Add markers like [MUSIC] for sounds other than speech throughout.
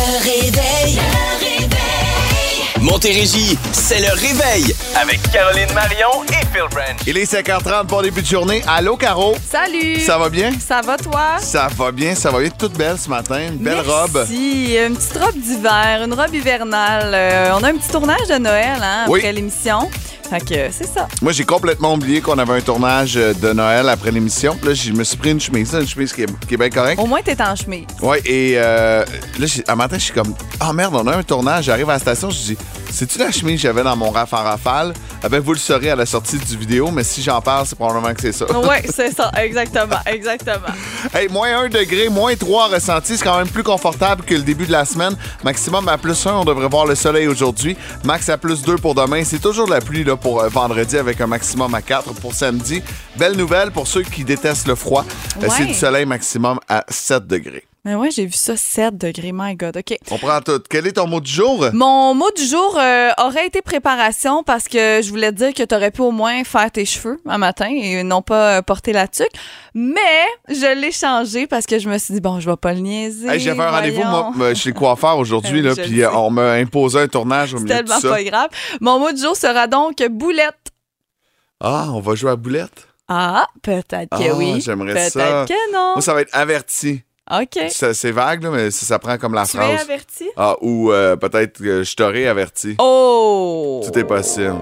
Le réveil. Le réveil. Montérégie, c'est le réveil avec Caroline Marion et Phil Branch. Il est 5h30 pour début de journée. Allô, Caro? Salut! Ça va bien? Ça va, toi? Ça va bien, ça va bien. Toute belle ce matin. Une belle robe. Merci. Une petite robe d'hiver, une robe hivernale. Euh, on a un petit tournage de Noël hein, Oui. après l'émission. Fait que c'est ça. Moi, j'ai complètement oublié qu'on avait un tournage euh, de Noël après l'émission. Puis Là, je me suis pris une chemise, une chemise qui est, qui est bien correcte. Au moins, t'es en chemise. Ouais, et euh, là, un matin, je suis comme, ah merde, on a un tournage. J'arrive à la station, je dis, c'est-tu la chemise que j'avais dans mon raf en rafale? Ben, vous le saurez à la sortie du vidéo, mais si j'en parle, c'est probablement que c'est ça. Oui, [LAUGHS] c'est ça. Exactement. Exactement. Hey, moins 1 degré, moins 3 ressenti, c'est quand même plus confortable que le début de la semaine. Maximum à plus 1, on devrait voir le soleil aujourd'hui. Max à plus 2 pour demain. C'est toujours de la pluie là, pour euh, vendredi avec un maximum à 4 pour samedi. Belle nouvelle pour ceux qui détestent le froid. Euh, Ouais. C'est du soleil maximum à 7 degrés. Mais ouais, j'ai vu ça 7 degrés. My God. OK. On prend tout. Quel est ton mot du jour? Mon mot du jour euh, aurait été préparation parce que je voulais te dire que tu aurais pu au moins faire tes cheveux un matin et non pas euh, porter la tuque. Mais je l'ai changé parce que je me suis dit, bon, je vais pas le niaiser. Hey, J'avais un rendez-vous euh, chez le coiffeur aujourd'hui, [LAUGHS] là, puis on m'a imposé un tournage au milieu de tellement ça. pas grave. Mon mot du jour sera donc boulette. Ah, on va jouer à boulette? Ah, peut-être que Ah, oui. j'aimerais Peut-être que non. Moi, ça va être averti. OK. C'est vague, là, mais ça, ça prend comme la Tu phrase. averti? Ah, ou euh, peut-être que je t'aurais averti. Oh! Tout est possible.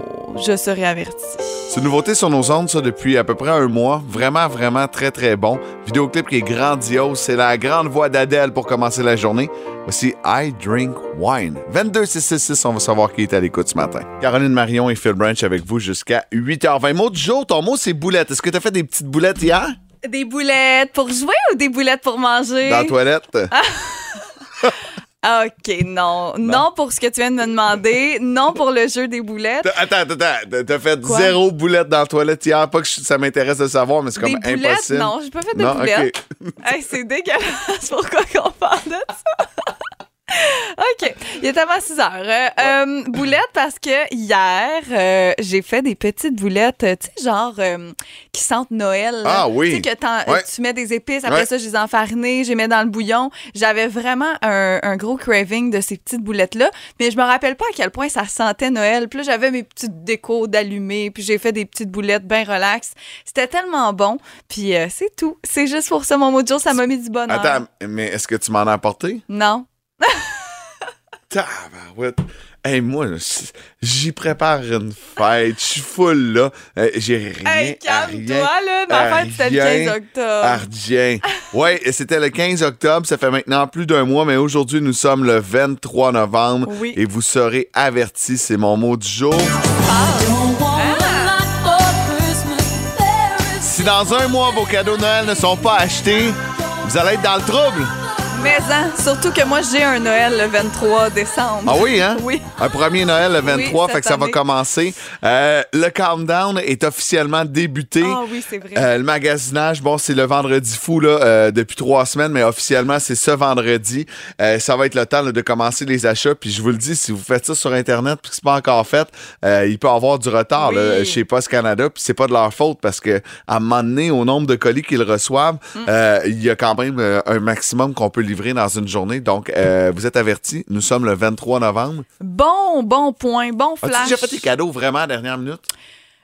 Je serai averti. C'est une nouveauté sur nos ondes, ça, depuis à peu près un mois. Vraiment, vraiment très, très bon. Vidéoclip qui est grandiose. C'est la grande voix d'Adèle pour commencer la journée. Voici I Drink Wine. 22666, on va savoir qui est à l'écoute ce matin. Caroline Marion et Phil Branch avec vous jusqu'à 8h20. Mot du jour, ton mot, c'est boulette. Est-ce que t'as fait des petites boulettes hier? Des boulettes pour jouer ou des boulettes pour manger? Dans la toilette? [LAUGHS] Ah, OK, non. Non pour ce que tu viens de me demander. non pour le jeu des boulettes. Attends, attends. T'as fait Quoi? zéro boulette dans la toilette hier. Pas que je- ça m'intéresse de savoir, mais c'est comme Des boulettes? impossible. Non, j'ai pas fait de Non, boulettes. OK. Hey, c'est dégueulasse. [LAUGHS] Pourquoi qu'on parle de ça? OK. Il est avant 6 heures. Euh, euh, boulettes parce que hier, euh, j'ai fait des petites boulettes, euh, tu sais, genre qui sentent Noël. là. Ah oui. Tu sais, que Ouais. tu mets des épices, après Ouais. ça, je les enfarinais, je les mets dans le bouillon. J'avais vraiment un, un gros craving de ces petites boulettes-là, mais je me rappelle pas à quel point ça sentait Noël. Puis là, j'avais mes petites décos d'allumés, puis j'ai fait des petites boulettes bien relax. C'était tellement bon. Puis c'est tout. C'est juste pour ça, mon mot de jour, ça m'a mis du bonheur. Attends, mais est-ce que tu m'en as apporté? Non. [LAUGHS] Tabarouette. Hey, moi, j'y prépare une fête. Je suis full, là. Euh, J'ai rien. Hey, calme-toi, là. Ma fête, c'était le rien 15 octobre. à rien. Ouais, c'était le 15 octobre. Ça fait maintenant plus d'un mois, mais aujourd'hui, nous sommes le 23 novembre. Oui. Et vous serez avertis. C'est mon mot du jour. Si dans un mois, vos cadeaux de Noël ne sont pas achetés, vous allez être dans le trouble. Mais hein, surtout que moi, j'ai un Noël le 23 décembre. Ah oui, hein? [LAUGHS] Oui. Un premier Noël le 23, Oui, fait que ça va commencer. Euh, le countdown est officiellement débuté. Ah oui, c'est vrai. Euh, le magasinage, bon, c'est le vendredi fou là, euh, depuis trois semaines, mais officiellement, c'est ce vendredi. Euh, ça va être le temps là, de commencer les achats. Puis je vous le dis, si vous faites ça sur Internet puis que c'est pas encore fait, euh, il peut y avoir du retard Oui. là, chez Post Canada. Puis c'est pas de leur faute parce que à un moment donné, au nombre de colis qu'ils reçoivent, Mm. euh, il y a quand même un maximum qu'on peut livrer dans une journée. Donc, euh, vous êtes avertis. Nous sommes le 23 novembre. Bon, bon point, bon As-tu flash. déjà fait tes cadeaux vraiment à la dernière minute?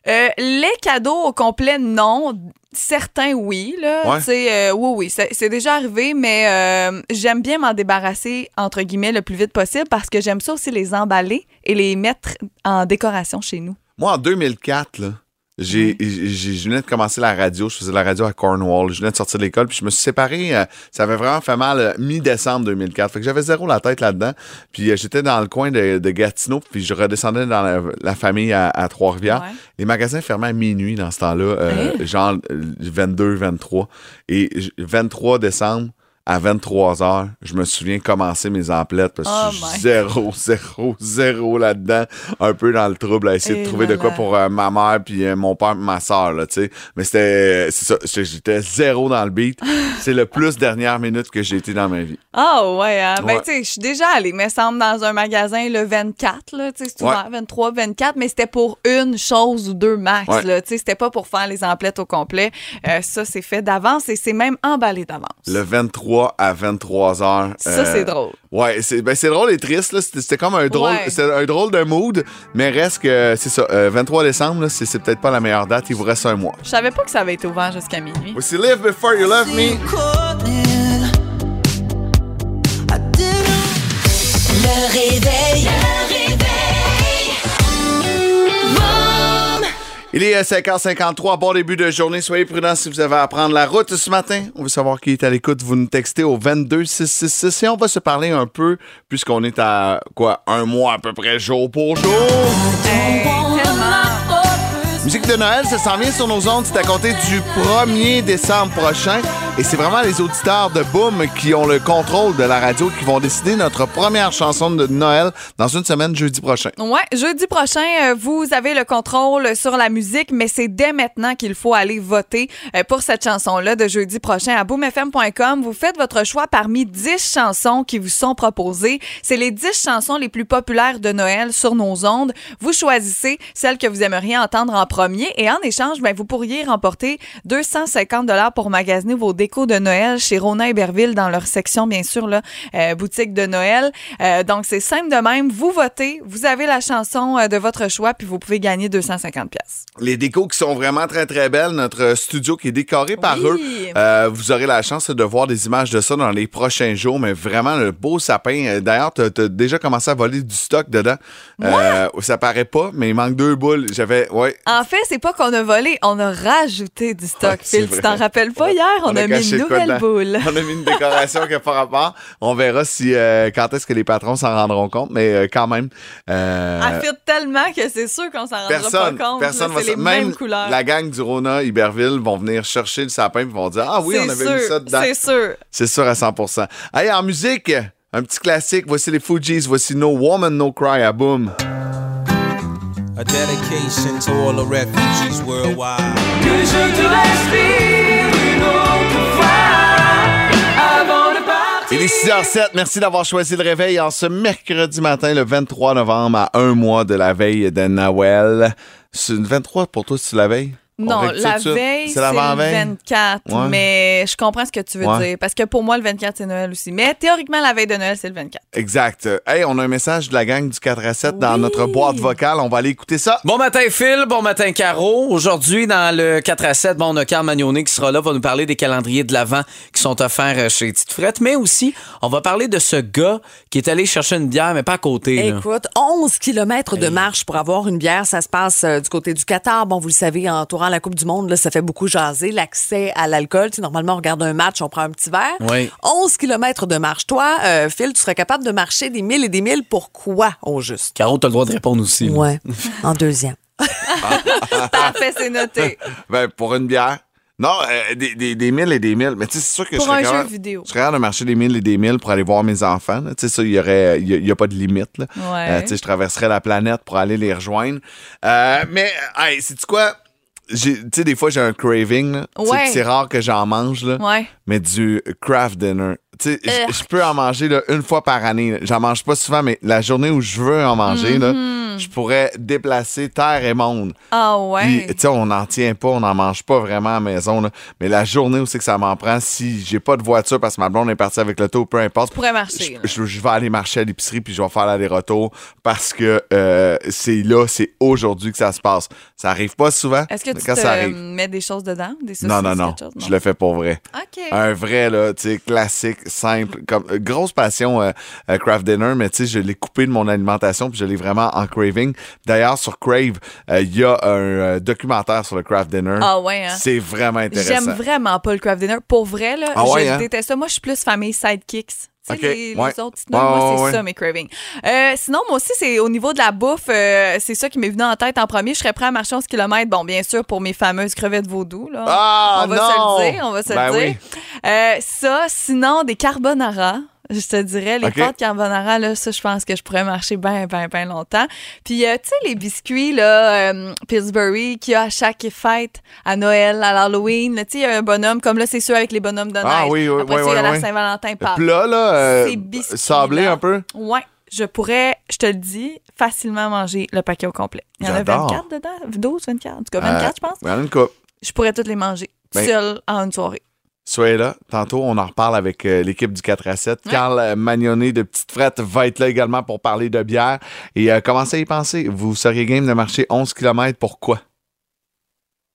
Euh, les cadeaux au complet, non. Certains, oui. Là. Ouais. Euh, oui, oui, c'est c'est déjà arrivé, mais euh, j'aime bien m'en débarrasser, entre guillemets, le plus vite possible parce que j'aime ça aussi les emballer et les mettre en décoration chez nous. Moi, en 2004, là, j'ai, j'ai- je venais de commencer la radio. Je faisais la radio à Cornwall. Je venais de sortir de l'école. Puis je me suis séparé. euh, ça avait vraiment fait mal euh, mi-décembre 2004. Fait que j'avais zéro la tête là-dedans. Puis euh, j'étais dans le coin de, de Gatineau. Puis je redescendais dans la, la famille à, à Trois-Rivières. Ouais. Les magasins fermaient à minuit dans ce temps-là. euh, Genre euh, 22, 23. Et j- 23 décembre. À 23 heures, je me souviens commencer mes emplettes parce que Oh je suis zéro, zéro, zéro là-dedans. Un peu dans le trouble à essayer Et de trouver de quoi pour euh, ma mère puis euh, mon père ma soeur là tu sais mais c'était c'est ça j'étais- zéro dans le beat c'est le plus dernière minute que j'ai été dans ma vie Ah ouais, hein? ben tu sais, je suis déjà allée, me semble, dans un magasin le 24, là, tu sais, c'est Ouais. ouvert 23, 24, mais c'était pour une chose ou deux max, Ouais. là, tu sais, c'était pas pour faire les emplettes au complet. Euh, ça, c'est fait d'avance et c'est même emballé d'avance. le 23 23 à 23 heures. Ça, c'est drôle. Ouais, c'est ben, c'est drôle et triste. C'était comme un drôle, Ouais. un drôle de mood, mais reste que c'est ça. euh, 23 décembre, là, c'est c'est peut-être pas la meilleure date. Il vous reste un mois. Je savais pas que ça avait été ouvert jusqu'à minuit. Voici Live Before You Love Me. Il est euh, 5h53, bon début de journée. Soyez prudents si vous avez à prendre la route ce matin. On veut savoir qui est à l'écoute. Vous nous textez au 22666 et on va se parler un peu, puisqu'on est à quoi, un mois à peu près jour pour jour. Hey. Musique de Noël, ça s'en vient sur nos ondes. C'est à compter du 1er décembre prochain. Et c'est vraiment les auditeurs de Boom qui ont le contrôle de la radio qui vont décider notre première chanson de Noël dans une semaine, jeudi prochain. Ouais, jeudi prochain, euh, vous avez le contrôle sur la musique, mais c'est dès maintenant qu'il faut aller voter euh, pour cette chanson-là de jeudi prochain à boomfm.com. Vous faites votre choix parmi 10 chansons qui vous sont proposées. C'est les 10 chansons les plus populaires de Noël sur nos ondes. Vous choisissez celle que vous aimeriez entendre en premier et en échange, ben, vous pourriez remporter 250 dollars pour magasiner vos décos de Noël chez Rona Héberville dans leur section, bien sûr, là, euh, boutique de Noël. Euh, donc, c'est simple de même. Vous votez, vous avez la chanson euh, de votre choix, puis vous pouvez gagner 250 pièces. Les décos qui sont vraiment très, très belles. Notre studio qui est décoré par eux. Euh, vous aurez la chance de voir des images de ça dans les prochains jours, mais vraiment le beau sapin. D'ailleurs, tu as déjà commencé à voler du stock dedans. Ça paraît pas, mais il manque deux boules. J'avais, ouais. En fait, c'est pas qu'on a volé, on a rajouté du stock. Ouais, Phil, tu t'en rappelles pas Ouais. hier? On, a, mis caché une de quoi nouvelle dedans. boule. On a mis une décoration qui a pas rapport. On verra si euh, quand est-ce que les patrons s'en rendront compte, mais euh, quand même. euh, Elle fit tellement que c'est sûr qu'on s'en rendra pas compte. personne là, va les sa- mêmes Même couleurs. la gang du Rona Iberville vont venir chercher le sapin et vont dire Ah oui, on avait sûr, mis ça dedans. C'est sûr. C'est sûr à 100% Hey, en musique, un petit classique. Voici les Fugees. Voici No Woman, No Cry à Boom. A dedication to all the refugees worldwide. Il est 6h07. Merci d'avoir choisi le réveil en ce mercredi matin, le 23 novembre, à un mois de la veille de Noël. C'est le 23 pour toi, c'est la veille? On Non, la ça? veille, c'est le 24. Ouais. Mais je comprends ce que tu veux Ouais. dire. Parce que pour moi, le 24, c'est Noël aussi. Mais théoriquement, la veille de Noël, c'est le 24. Exact. Hey, on a un message de la gang du 4 à 7 dans notre boîte vocale. On va aller écouter ça. Bon matin Phil, bon matin Caro. Aujourd'hui dans le 4 à 7, bon, on a Carl Magnoné qui sera là, va nous parler des calendriers de l'Avent qui sont offerts euh, chez Tite Frette, mais aussi on va parler de ce gars qui est allé chercher une bière mais pas à côté. là. Écoute, 11 km de marche pour avoir une bière, ça se passe euh, du côté du Qatar. Bon, vous le savez, entourant la Coupe du Monde, là, ça fait beaucoup jaser. L'accès à l'alcool, tu sais, normalement, on regarde un match, on prend un petit verre. Oui. 11 km de marche. Toi, euh, Phil, tu serais capable de marcher des milles et des milles pour quoi, au juste? Caro, t'as le droit de répondre aussi. Ouais, en deuxième. [LAUGHS] Parfait, c'est noté. Ben, pour une bière. Non, euh, des, des, des milles et des milles. Mais tu sais, c'est sûr que Pour je serais un jeu capable- vidéo. Je serais capable de marcher des milles et des milles pour aller voir mes enfants. là. Tu sais, ça, il y aurait, il y a, il y a pas de limite. Là. Ouais. Euh, tu sais, je traverserais la planète pour aller les rejoindre. Euh, mais, hey, sais-tu quoi? Tu sais, des fois, j'ai un craving. Ouais. C'est rare que j'en mange, là. Ouais. mais du craft dinner. Tu sais, Euh. je- peux en manger là, une fois par année. J'en mange pas souvent, mais la journée où je veux en manger, là, Mm-hmm. Je pourrais déplacer terre et monde. Ah Puis, ouais. tu sais, on n'en tient pas, on n'en mange pas vraiment à la maison. là. Mais la journée où c'est que ça m'en prend, si j'ai pas de voiture parce que ma blonde est partie avec l'auto, peu importe. Tu pourrais marcher. Je, je- je vais aller marcher à l'épicerie puis je vais faire l'aller-retour parce que euh, c'est là, c'est aujourd'hui que ça se passe. Ça arrive pas souvent. Est-ce que tu quand te ça arrive. mets des choses dedans? Des saucisses, Non, non, non. Je le fais pour vrai. OK. Un vrai, là, tu sais, classique, simple. Comme, grosse passion euh, euh, craft dinner, mais tu sais, je l'ai coupé de mon alimentation puis je l'ai vraiment en craving. D'ailleurs, sur Crave, euh, il y a un euh, documentaire sur le craft dinner. Ah ouais, hein? C'est vraiment intéressant. J'aime vraiment pas le craft dinner. Pour vrai, là, Ah ouais, je hein? déteste ça. Moi, je suis plus famille sidekicks. Tu sais, Ok, les, les ouais. autres Ouais, moi, c'est ouais. ça, mes cravings. Euh, sinon, moi aussi, c'est au niveau de la bouffe, euh, c'est ça qui m'est venu en tête en premier. Je serais prêt à marcher 11 km. Bon, bien sûr, pour mes fameuses crevettes vaudou, là. Ah, on va non! se le dire, on va se Ben le dire. oui. Euh, ça, sinon, des carbonara. Je te dirais, les Ok. pâtes carbonara, là, ça, je pense que je pourrais marcher bien, bien, bien longtemps. Puis, euh, tu sais, les biscuits, là, euh, Pillsbury, qu'il y a à chaque fête, à Noël, à l'Halloween, tu sais, il y a un bonhomme, comme là, c'est sûr, avec les bonhommes de neige. Ah oui, oui, Après oui, ça, il y a oui, la oui. Saint-Valentin, pâte. Plat, là, euh, sablé un peu? Ouais, je pourrais, je te le dis, facilement manger le paquet au complet. Il y en a J'adore. 24 dedans, 12, 24, en tout cas 24, je pense. Il y en a une coupe. Je pourrais toutes les manger, Ben- seule en une soirée. Soyez là. Tantôt, on en reparle avec euh, l'équipe du 4 à 7. Carl Magnonnet de Petite Frette va être là également pour parler de bière. Et euh, commencez à y penser. Vous seriez game de marcher 11 km pour quoi?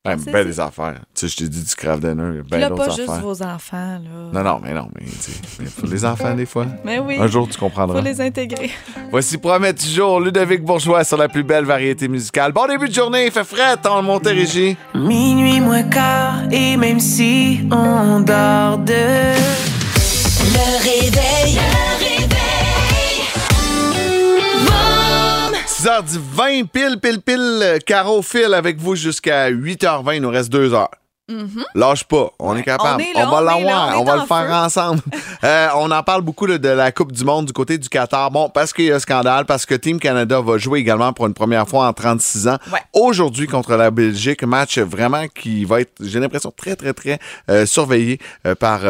Ouais, ben ça. des affaires. Tu sais, je t'ai dit du craft dinner. Ben d'autres pas juste affaires. vos enfants, là. Non, non, mais non, mais tu sais, pour les enfants, des fois. Mais oui, Un jour, tu comprendras. faut les intégrer. Voici Promet du jour, Ludovic Bourgeois sur la plus belle variété musicale. Bon début de journée, il fait frais en Montérégie. Minuit moins quart, et même si on dort de... Le réveil. Le réveil. Boom. 6h20, pile, pile, pile, Caro file avec vous jusqu'à 8h20. Il nous reste deux heures. Lâche pas, on est capable. On est là, va on l'avoir, on va le faire feu. ensemble. [LAUGHS] Euh, on en parle beaucoup de la Coupe du Monde du côté du Qatar. Bon, parce qu'il y a scandale, parce que Team Canada va jouer également pour une première fois en 36 ans. Ouais. Aujourd'hui contre la Belgique, match vraiment qui va être, j'ai l'impression, très, très, très euh, surveillé euh, par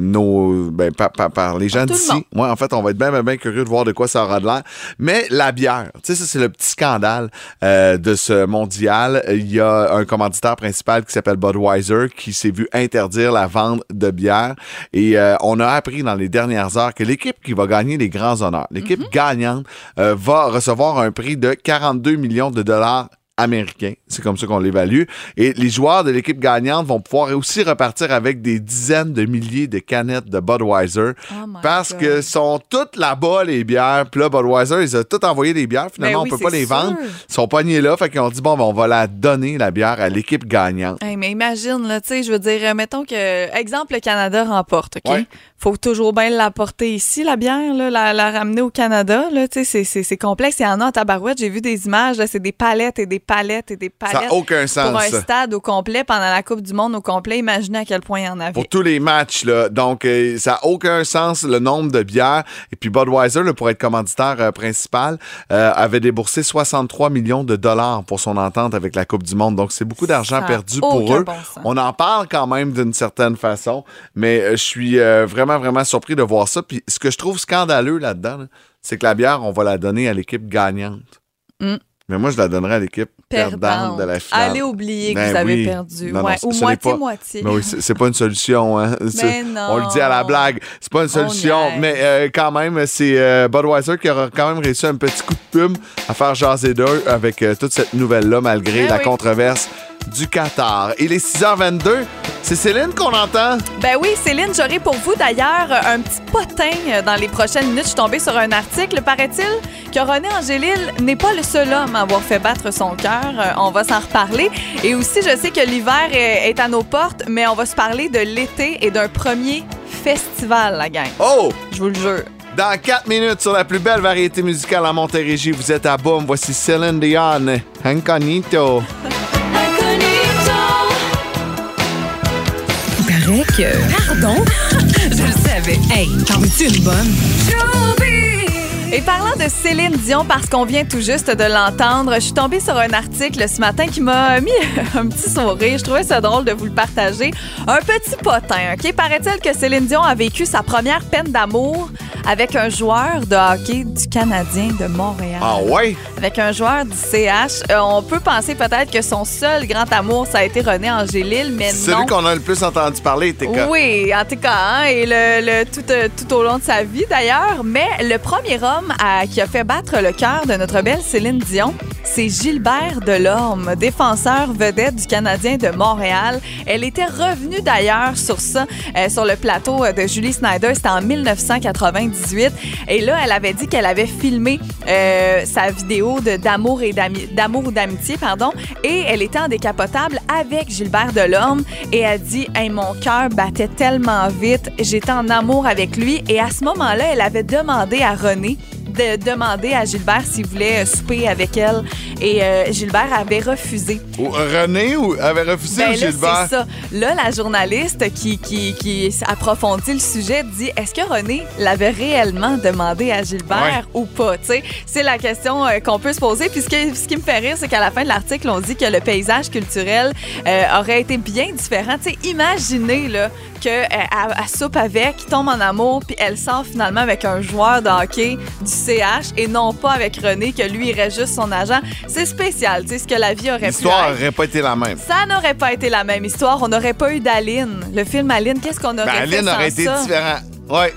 nos, ben, par, par- par les gens d'ici. Ouais, en fait, on va être bien, bien, bien curieux de voir de quoi ça aura de l'air. Mais la bière, tu sais, ça, c'est le petit scandale de ce mondial. Il y a un commanditaire principal qui s'appelle Budweiser qui s'est vu interdire la vente de bière. Et euh, on a appris dans les dernières heures que l'équipe qui va gagner les grands honneurs, l'équipe gagnante, euh, va recevoir un prix de 42 millions de dollars américains. C'est comme ça qu'on l'évalue. Et les joueurs de l'équipe gagnante vont pouvoir aussi repartir avec des dizaines de milliers de canettes de Budweiser Oh parce God. que sont toutes là-bas, les bières. Puis là, Budweiser, ils ont tout envoyé des bières. Finalement, Ben oui, on peut pas les vendre. Ils sont pognés là. Fait qu'ils ont dit, bon, ben, on va la donner, la bière, à l'équipe gagnante. Hey, mais imagine, là, tu sais, je veux dire, euh, mettons que, exemple, le Canada remporte, OK? Ouais. Faut toujours bien l'apporter ici, la bière, là, la, la ramener au Canada, c'est- complexe. Il y en a en tabarouette, j'ai vu des images, c'est des palettes et des palettes et des Ça palettes. n'a aucun sens. Pour un ça. stade au complet, pendant la Coupe du Monde au complet, imaginez à quel point il y en avait. Pour tous les matchs, là. Donc, euh, ça n'a aucun sens, le nombre de bières. Et puis, Budweiser, là, pour être commanditaire euh, principal, euh, avait déboursé 63 millions de dollars pour son entente avec la Coupe du Monde. Donc, c'est beaucoup d'argent Ça perdu pour eux. bon. On en parle quand même d'une certaine façon, mais je suis euh, vraiment, vraiment surpris de voir ça. Puis, ce que je trouve scandaleux là-dedans, là, c'est que la bière, on va la donner à l'équipe gagnante. Mm. Mais moi, je la donnerais à l'équipe perdante Perdante. de la finale. Allez oublier que Ben vous avez oui. perdu. Non, non, Ouais, ou ce n'est pas- moitié-moitié. Mais oui, c'est pas une solution. Hein? [LAUGHS] C'est- non. On le dit à la blague. C'est pas une solution. Mais euh, quand même, c'est euh, Budweiser qui aura quand même réussi un petit coup de plume à faire jaser d'eux avec euh, toute cette nouvelle-là, malgré Ben la oui. controverse du Qatar. Il est 6h22. C'est Céline qu'on entend? Ben oui, Céline, j'aurai pour vous d'ailleurs un petit potin euh, dans les prochaines minutes. Je suis tombée sur un article, paraît-il, que René Angélil n'est pas le seul homme à avoir fait battre son cœur. Euh, On va s'en reparler. Et aussi, je sais que l'hiver est, à nos portes, mais on va se parler de l'été et d'un premier festival, la gang. Oh! Je vous le jure. Dans 4 minutes, sur la plus belle variété musicale en Montérégie, vous êtes à Boom. Voici Céline Dion. Incognito. [LAUGHS] que. Pardon? [LAUGHS] Je le savais. Hey, t'en veux-tu une bonne? Et parlant de Céline Dion, parce qu'on vient tout juste de l'entendre, je suis tombée sur un article ce matin qui m'a [LAUGHS] mis un petit sourire. Je trouvais ça drôle de vous le partager. Un petit potin, OK? Paraît-il que Céline Dion a vécu sa première peine d'amour avec un joueur de hockey du Canadien de Montréal. Ah ouais? Avec un joueur du CH. Euh, on peut penser peut-être que son seul grand amour, ça a été René Angélil, mais C'est non. celui qu'on a le plus entendu parler, quoi? Oui, en tout cas, hein, et le, le- tout, euh, tout au long de sa vie d'ailleurs. Mais le premier homme à- qui a fait battre le cœur de notre belle Céline Dion, c'est Gilbert Delorme, défenseur vedette du Canadien de Montréal. Elle était revenue d'ailleurs sur ça, euh, sur le plateau euh, de Julie Snyder. C'était en 1998. Et là, elle avait dit qu'elle avait filmé euh, sa vidéo d'amour et ou d'amitié, pardon, et elle était en décapotable avec Gilbert Delorme et elle dit hey, mon cœur battait tellement vite, j'étais en amour avec lui et à ce moment-là, elle avait demandé à René de demander à Gilbert s'il voulait euh, souper avec elle et euh, Gilbert avait refusé. Ou René ou avait refusé Ben ou là, Gilbert? c'est ça. Là, la journaliste qui, qui, qui approfondit le sujet dit est-ce que René l'avait réellement demandé à Gilbert ou pas? C'est la question euh, qu'on peut se poser. Puis ce, que- ce qui me fait rire, c'est qu'à la fin de l'article, on dit que le paysage culturel euh, aurait été bien différent. Tu sais, imaginez là, qu'elle elle soupe avec, ils tombent en amour, puis elle sort finalement avec un joueur de hockey du CH et non pas avec René, que lui, il reste juste son agent. C'est spécial, tu sais, ce que la vie aurait pu L'histoire être. n'aurait pas été la même. Ça n'aurait pas été la même histoire. On n'aurait pas eu d'Aline. Le film Aline, qu'est-ce qu'on aurait Ben, fait Aline sans aurait été ça? différent. Ouais.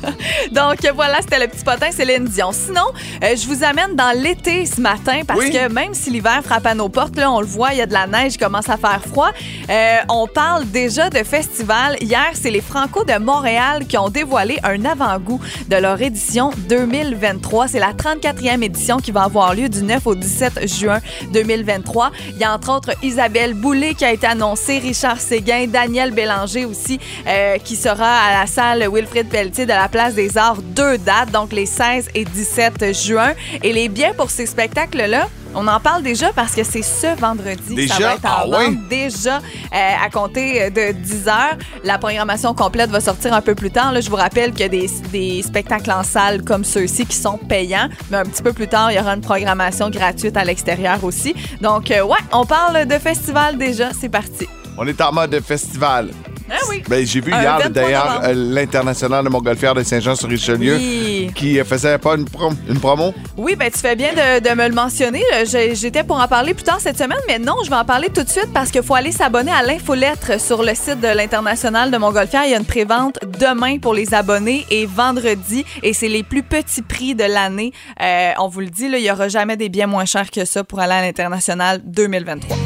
[LAUGHS] Donc voilà, c'était le petit potin Céline Dion. Sinon, euh, je vous amène dans l'été ce matin parce Oui. que même si l'hiver frappe à nos portes, là, on le voit, il y a de la neige, il commence à faire froid. Euh, on parle déjà de festival. Hier, c'est les Franco de Montréal qui ont dévoilé un avant-goût de leur édition 2023. C'est la 34e édition qui va avoir lieu du 9 au 17 juin 2023. Il y a entre autres Isabelle Boulay qui a été annoncée, Richard Séguin, Daniel Bélanger aussi, euh, qui sera à la salle Wilfrid Pelletier de la Place des Arts. Deux dates, donc les 16 et 17 juin. Et les billets pour ces spectacles-là, on en parle déjà parce que c'est ce vendredi. Déjà? Ça va être en Ah vente déjà euh, à compter de 10 heures. La programmation complète va sortir un peu plus tard. Là, je vous rappelle qu'il y a des, des spectacles en salle comme ceux-ci qui sont payants, mais un petit peu plus tard, il y aura une programmation gratuite à l'extérieur aussi. Donc, euh, ouais, on parle de festival déjà. C'est parti. On est en mode festival. Ah oui. Ben, J'ai vu Un hier, 23 d'ailleurs, novembre. euh, l'international de Montgolfière de Saint-Jean-sur-Richelieu Oui. qui euh, faisait pas une, prom- une promo. Oui, ben tu fais bien de, de me le mentionner. J'ai- J'étais pour en parler plus tard cette semaine, mais non, je vais en parler tout de suite parce qu'il faut aller s'abonner à l'infolettre sur le site de l'International de Montgolfière. Il y a une prévente demain pour les abonnés et vendredi, et c'est les plus petits prix de l'année. Euh, on vous le dit, là, il n'y aura jamais des biens moins chers que ça pour aller à l'International 2023.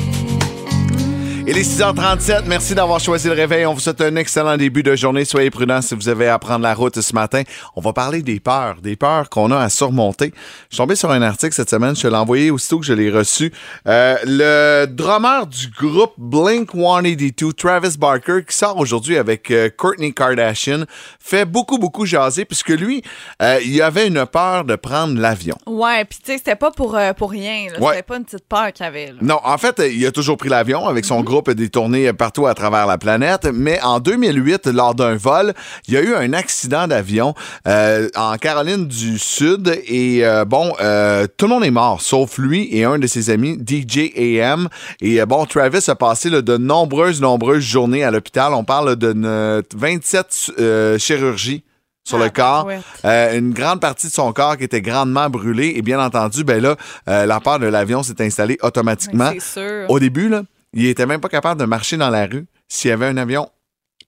Il est 6h37. Merci d'avoir choisi le réveil. On vous souhaite un excellent début de journée. Soyez prudents si vous avez à prendre la route ce matin. On va parler des peurs, des peurs qu'on a à surmonter. Je suis tombé sur un article cette semaine. Je l'ai envoyé aussitôt que je l'ai reçu. Euh, le drummer du groupe Blink 182, Travis Barker, qui sort aujourd'hui avec euh, Kourtney Kardashian, fait beaucoup, beaucoup jaser puisque lui, euh, il avait une peur de prendre l'avion. Ouais, puis tu sais, c'était pas pour, euh, pour rien. là. Ouais. C'était pas une petite peur qu'il avait. là. Non, en fait, il a toujours pris l'avion avec son groupe des tournées partout à travers la planète. Mais en 2008, lors d'un vol, il y a eu un accident d'avion euh, en Caroline du Sud. Et euh, bon, euh, tout le monde est mort, sauf lui et un de ses amis, DJ AM. Et bon, Travis a passé là, de nombreuses, nombreuses journées à l'hôpital. On parle de ne- 27 euh, chirurgies sur le Ah, corps. Euh, une grande partie de son corps qui était grandement brûlée. Et bien entendu, ben là, euh, la peur de l'avion s'est installée automatiquement. C'est sûr. Au début, là, il était même pas capable de marcher dans la rue s'il y avait un avion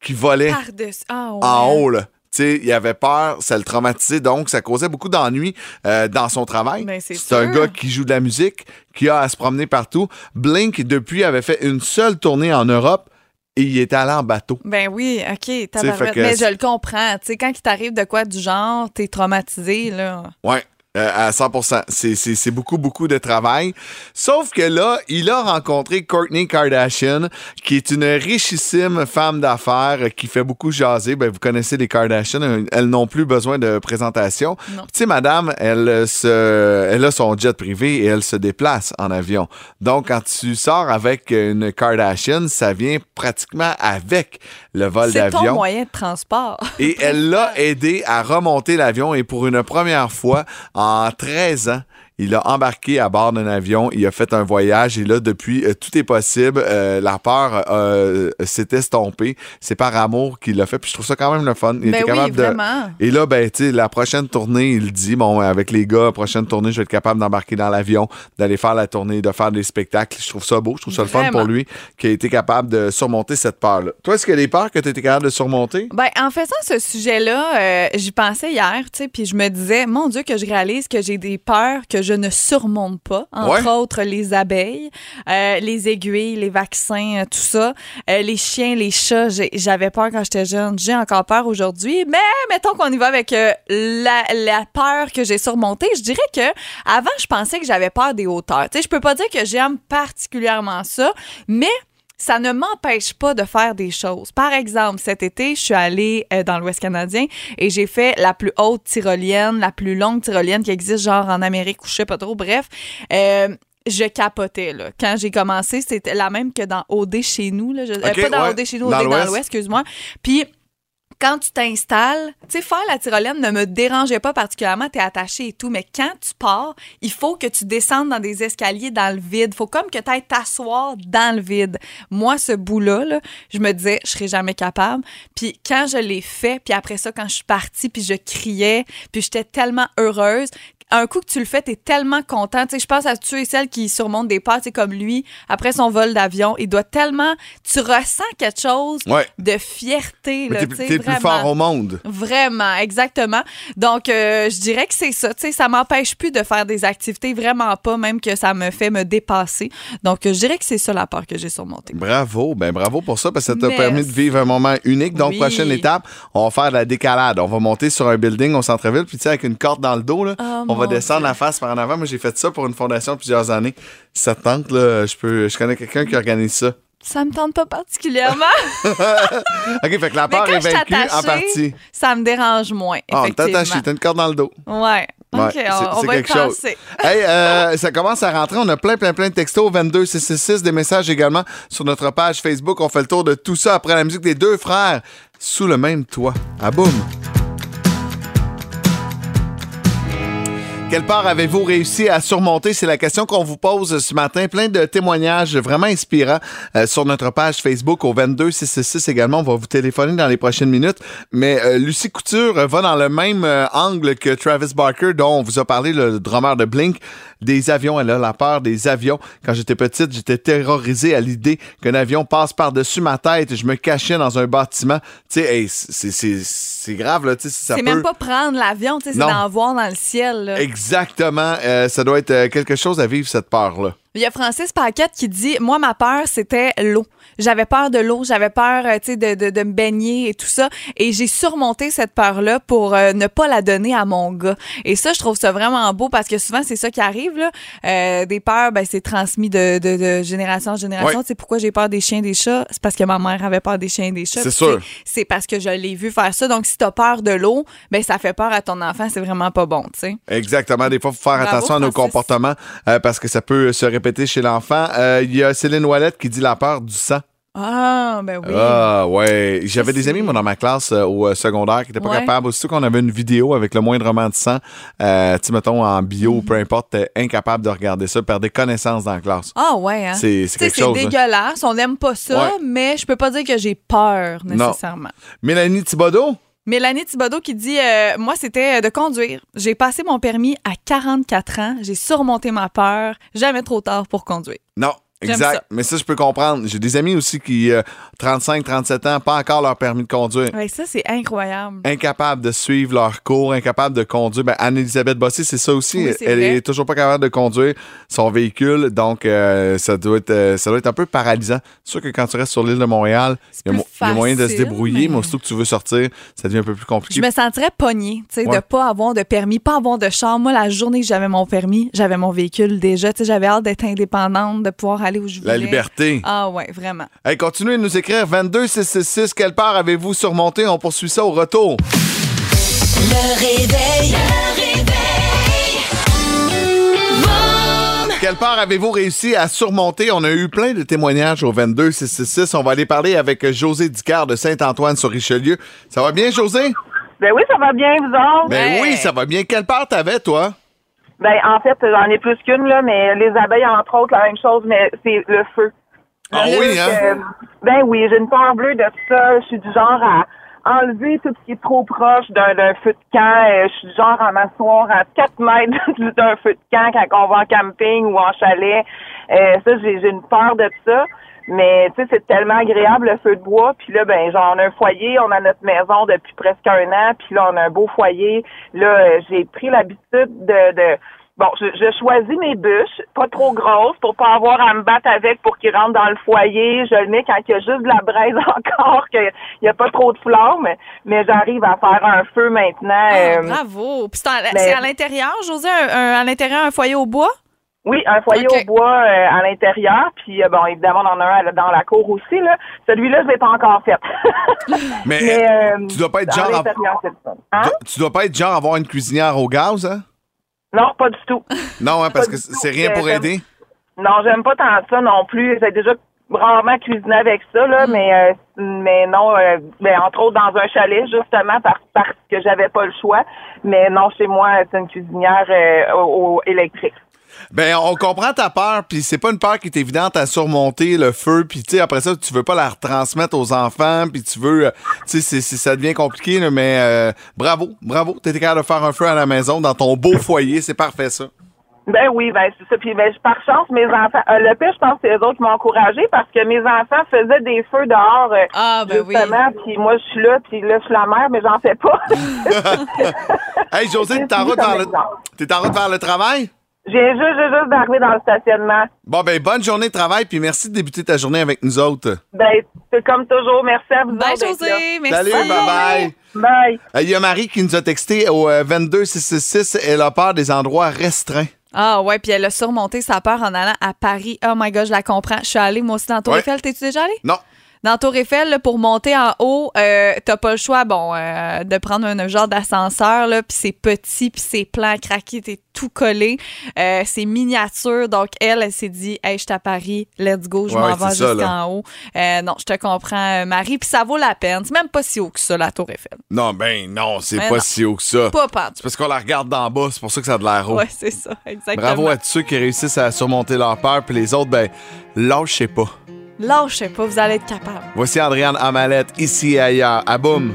qui volait. Ah, en haut. Là. Tu sais, il avait peur, ça le traumatisait, donc ça causait beaucoup d'ennuis euh, dans son travail. Ben, c'est un gars qui joue de la musique, qui a à se promener partout. Blink, depuis, avait fait une seule tournée en Europe et il était allé en bateau. Ben oui, OK, fait que Mais je le comprends. Tu sais, quand il t'arrive de quoi du genre, t'es traumatisé, là. Ouais. Euh, à 100 C'est- C'est c'est beaucoup, beaucoup de travail. Sauf que là, il a rencontré Kourtney Kardashian, qui est une richissime femme d'affaires euh, qui fait beaucoup jaser. Ben, vous connaissez les Kardashian, euh, elles n'ont plus besoin de présentation. Tu sais, madame, elle, se, elle a son jet privé et elle se déplace en avion. Donc, quand tu sors avec une Kardashian, ça vient pratiquement avec le vol C'est ton d'avion. moyen de transport. Et elle l'a aidé à remonter l'avion et pour une première fois en 13 ans, il a embarqué à bord d'un avion, il a fait un voyage et là, depuis, euh, tout est possible. Euh, la peur euh, s'est estompée. C'est par amour qu'il l'a fait. Puis je trouve ça quand même le fun. Il Ben était oui, capable de... Et là, ben, tu sais, la prochaine tournée, il dit, bon, avec les gars, prochaine tournée, je vais être capable d'embarquer dans l'avion, d'aller faire la tournée, de faire des spectacles. Je trouve ça beau, je trouve ça le fun pour lui, qui a été capable de surmonter cette peur-là. Toi, est-ce qu'il y a des peurs que tu étais capable de surmonter? Ben, en faisant ce sujet-là, j'y pensais hier, tu sais, puis je me disais, mon Dieu, que je réalise que j'ai des peurs que je ne surmonte pas. Entre Ouais. autres, les abeilles, euh, les aiguilles, les vaccins, euh, tout ça. Euh, les chiens, les chats, j'avais peur quand j'étais jeune. J'ai encore peur aujourd'hui. Mais mettons qu'on y va avec euh, la, la peur que j'ai surmontée. Je dirais que avant, je pensais que j'avais peur des hauteurs. Tu sais, je peux pas dire que j'aime particulièrement ça, mais ça ne m'empêche pas de faire des choses. Par exemple, cet été, je suis allée euh, dans l'Ouest canadien et j'ai fait la plus haute tyrolienne, la plus longue tyrolienne qui existe genre en Amérique ou je sais pas trop. Bref, euh, je capotais là. Quand j'ai commencé, c'était la même que dans OD chez nous. Là. Je- euh, Ok, pas dans ouais. OD chez nous, Dans OD dans l'Ouest. l'Ouest, excuse-moi. Puis quand tu t'installes, tu sais, faire la tyrolienne ne me dérangeait pas particulièrement, tu es attaché et tout, mais quand tu pars, il faut que tu descendes dans des escaliers dans le vide. faut comme que tu ailles t'asseoir dans le vide. Moi, ce bout-là, là, je me disais, je serais jamais capable. Puis quand je l'ai fait, puis après ça, quand je suis partie, puis je criais, puis j'étais tellement heureuse, un coup que tu le fais, t'es tellement content. Tu sais, je pense à ceux et celles qui surmontent des peurs, comme lui, après son vol d'avion, il doit tellement, tu ressens quelque chose Ouais. de fierté, t'es plus vraiment. fort au monde. Vraiment, exactement. Donc, euh, je dirais que c'est ça. Tu sais, ça m'empêche plus de faire des activités, vraiment pas, même que ça me fait me dépasser. Donc, je dirais que c'est ça la peur que j'ai surmontée. Bravo, ben bravo pour ça, parce que ça t'a permis de vivre un moment unique. Donc, Oui. prochaine étape, on va faire de la décalade. On va monter sur un building au centre-ville, puis tu sais, avec une corde dans le dos, là, Oh, on va mon descendre la face par en avant. Moi, j'ai fait ça pour une fondation plusieurs années. Si ça te tente, là, je peux, je connais quelqu'un qui organise ça. Ça me tente pas particulièrement. [LAUGHS] OK, fait que la peur est vaincue en partie. ça me dérange moins. Ah, t'es attaché, t'as une corde dans le dos. Ouais. OK, on, on va y quelque chose. penser. [LAUGHS] Hey, euh, ça commence à rentrer. On a plein, plein, plein de textos. 22 666, des messages également sur notre page Facebook. On fait le tour de tout ça après la musique des deux frères sous le même toit. À boum. Quelle part avez-vous réussi à surmonter? C'est la question qu'on vous pose ce matin. Plein de témoignages vraiment inspirants euh, sur notre page Facebook au 22 666 également. On va vous téléphoner dans les prochaines minutes. Mais euh, Lucie Couture va dans le même euh, angle que Travis Barker, dont on vous a parlé, le drummer de Blink, des avions. Elle a la peur des avions. Quand j'étais petite, j'étais terrorisé à l'idée qu'un avion passe par-dessus ma tête. Je me cachais dans un bâtiment. Tu sais, c'est- c'est grave, là. Tu sais, si ça C'est peut... même pas prendre l'avion, tu sais, c'est d'en voir dans le ciel. là. Exactement. Euh, ça doit être euh, quelque chose à vivre, cette peur-là. Il y a Francis Paquette qui dit Moi, ma peur, c'était l'eau. J'avais peur de l'eau, j'avais peur euh, tu sais, de, de, de me baigner et tout ça. Et j'ai surmonté cette peur-là pour euh, ne pas la donner à mon gars. Et ça, je trouve ça vraiment beau parce que souvent, c'est ça qui arrive. Là. Euh, des peurs, ben, c'est transmis de, de, de génération en génération. Ouais. Sais, pourquoi j'ai peur des chiens et des chats? C'est parce que ma mère avait peur des chiens et des chats. C'est sûr. C'est parce que je l'ai vu faire ça. Donc, si tu as peur de l'eau, ben, ça fait peur à ton enfant. C'est vraiment pas bon. tu sais. Exactement. Des fois, il faut faire Bravo, attention à nos Francis. comportements euh, parce que ça peut se répéter chez l'enfant. Euh, Il y a Céline Ouellette qui dit la peur du sang. Ah, ben oui. Ah, ouais. J'avais des c'est- amis, moi, dans ma classe euh, au euh, secondaire qui n'étaient pas Ouais. capables. Aussitôt qu'on avait une vidéo avec le moindrement de sang, euh, tu mettons, en bio ou peu importe, t'es incapable de regarder ça, perdre des connaissances dans la classe. Ah ouais, hein? C'est- c'est quelque chose, hein. dégueulasse, on n'aime pas ça, Ouais. mais je peux pas dire que j'ai peur nécessairement. Mélanie Thibodeau? Mélanie Thibodeau qui dit euh, Moi, c'était euh, de conduire. J'ai passé mon permis à 44 ans. J'ai surmonté ma peur. Jamais trop tard pour conduire. Non. Exact. ça. Mais ça, je peux comprendre. J'ai des amis aussi qui, euh, 35, 37 ans, pas encore leur permis de conduire. Ouais, ça, c'est incroyable. incapables de suivre leur cours, incapables de conduire. Ben, Anne-Elisabeth Bossé, c'est ça aussi. Oui, Elle vrai. est toujours pas capable de conduire son véhicule, donc euh, ça, doit être, euh, ça doit être un peu paralysant. C'est sûr que quand tu restes sur l'île de Montréal, il y, y a moyen de se débrouiller, mais... mais- aussitôt que tu veux sortir, ça devient un peu plus compliqué. Je me sentirais pognée, tu sais, Ouais. de pas avoir de permis, pas avoir de char. Moi, la journée que j'avais mon permis, j'avais mon véhicule déjà. Tu sais, j'avais hâte d'être indépendante, de pouvoir aller où je voulais. La liberté. Ah ouais, vraiment. Hey, continuez de nous écrire 22 666. Quelle part avez-vous surmonté? On poursuit ça au retour. Le réveil. Le réveil. Quelle part avez-vous réussi à surmonter? On a eu plein de témoignages au 22 666. On va aller parler avec José Dicard de Saint-Antoine sur Richelieu. Ça va bien, José? Ben oui, ça va bien, vous autres? Ben oui, ça va bien. Quelle part t'avais, toi? Ben, en fait, j'en ai plus qu'une, là, mais les abeilles, entre autres, la même chose, mais c'est le feu. Ah Le oui, hein? euh, ben oui, j'ai une peur bleue de ça. Je suis du genre à enlever tout ce qui est trop proche d'un feu de camp. Euh, Je suis du genre à m'asseoir à 4 mètres [LAUGHS] d'un feu de camp quand on va en camping ou en chalet. Euh, ça, j'ai j'ai une peur de ça. Mais tu sais, c'est tellement agréable le feu de bois. Puis là, ben, genre, on a un foyer, on a notre maison depuis presque un an. Puis là, on a un beau foyer. Là, euh, j'ai pris l'habitude de, de Bon, je, je choisis mes bûches, pas trop grosses, pour pas avoir à me battre avec pour qu'ils rentrent dans le foyer. Je le mets quand il y a juste de la braise [LAUGHS] encore, qu'il n'y a pas trop de flammes. Mais j'arrive à faire un feu maintenant. Ah, euh, bravo. Puis c'est en- c'est à l'intérieur, José, un- un- à l'intérieur, un foyer au bois? Oui, un foyer au bois euh, à l'intérieur, puis euh, bon, évidemment, on en a un dans la cour aussi. Là. Celui-là, je l'ai pas encore fait. [LAUGHS] Mais, Mais euh, tu dois pas être genre fun. Hein? tu dois pas être genre avoir une cuisinière au gaz, hein? Non, pas du tout. Non, hein, parce que tout. c'est rien pour Euh, aider? Non, j'aime pas tant ça non plus. J'ai déjà rarement cuisiné avec ça, là, mais euh, mais non, euh, ben, entre autres dans un chalet, justement, parce, parce que j'avais pas le choix. Mais non, chez moi, c'est une cuisinière euh, au, au électrique. Ben, on comprend ta peur, puis c'est pas une peur qui est évidente à surmonter le feu, puis tu sais, après ça, tu veux pas la retransmettre aux enfants, puis tu veux, euh, tu sais, ça devient compliqué, là, mais euh, bravo, bravo, t'étais capable de faire un feu à la maison, dans ton beau foyer, c'est parfait ça. Ben oui, ben c'est ça. Puis ben, par chance, mes enfants. euh, le pire, je pense que c'est eux autres qui m'ont encouragé parce que mes enfants faisaient des feux dehors. euh, Ah, ben oui. justement, puis moi je suis là, puis là je suis la mère, mais j'en fais pas. [LAUGHS] Hey, José, t'es en route vers le, t'es en route vers le travail? J'ai juste, j'ai juste d'arriver dans le stationnement. Bon, ben, bonne journée de travail, puis merci de débuter ta journée avec nous autres. Ben, c'est comme toujours. Merci à vous Bye. José. Merci. Salut, bye-bye. Bye. Euh, Il y a Marie qui nous a texté au euh, 22666, elle a peur des endroits restreints. Ah ouais, puis elle a surmonté sa peur en allant à Paris. Oh my god, je la comprends. Je suis allée moi aussi dans Tour Ouais. Eiffel. T'es-tu déjà allée? Non. Dans Tour Eiffel, là, pour monter en haut, euh, t'as pas le choix, bon, euh, de prendre un, un genre d'ascenseur, là, puis c'est petit, puis c'est plein à craquer, t'es tout collé. Euh, c'est miniature, donc elle, elle s'est dit, hey, je suis à Paris, let's go, je Ouais, m'en vais jusqu'en haut. Euh, non, je te comprends, Marie, puis ça vaut la peine. C'est même pas si haut que ça, la Tour Eiffel. Non, ben non, c'est Ben pas non. si haut que ça. Pas pas. C'est parce qu'on la regarde d'en bas, c'est pour ça que ça a de l'air haut. Ouais, c'est ça, [LAUGHS] exactement. Bravo à tous ceux qui réussissent à surmonter leur peur, puis les autres, ben, lâchez pas. Lâchez pas, vous allez être capable. Voici Adriane Amalette, ici et ailleurs, à boum.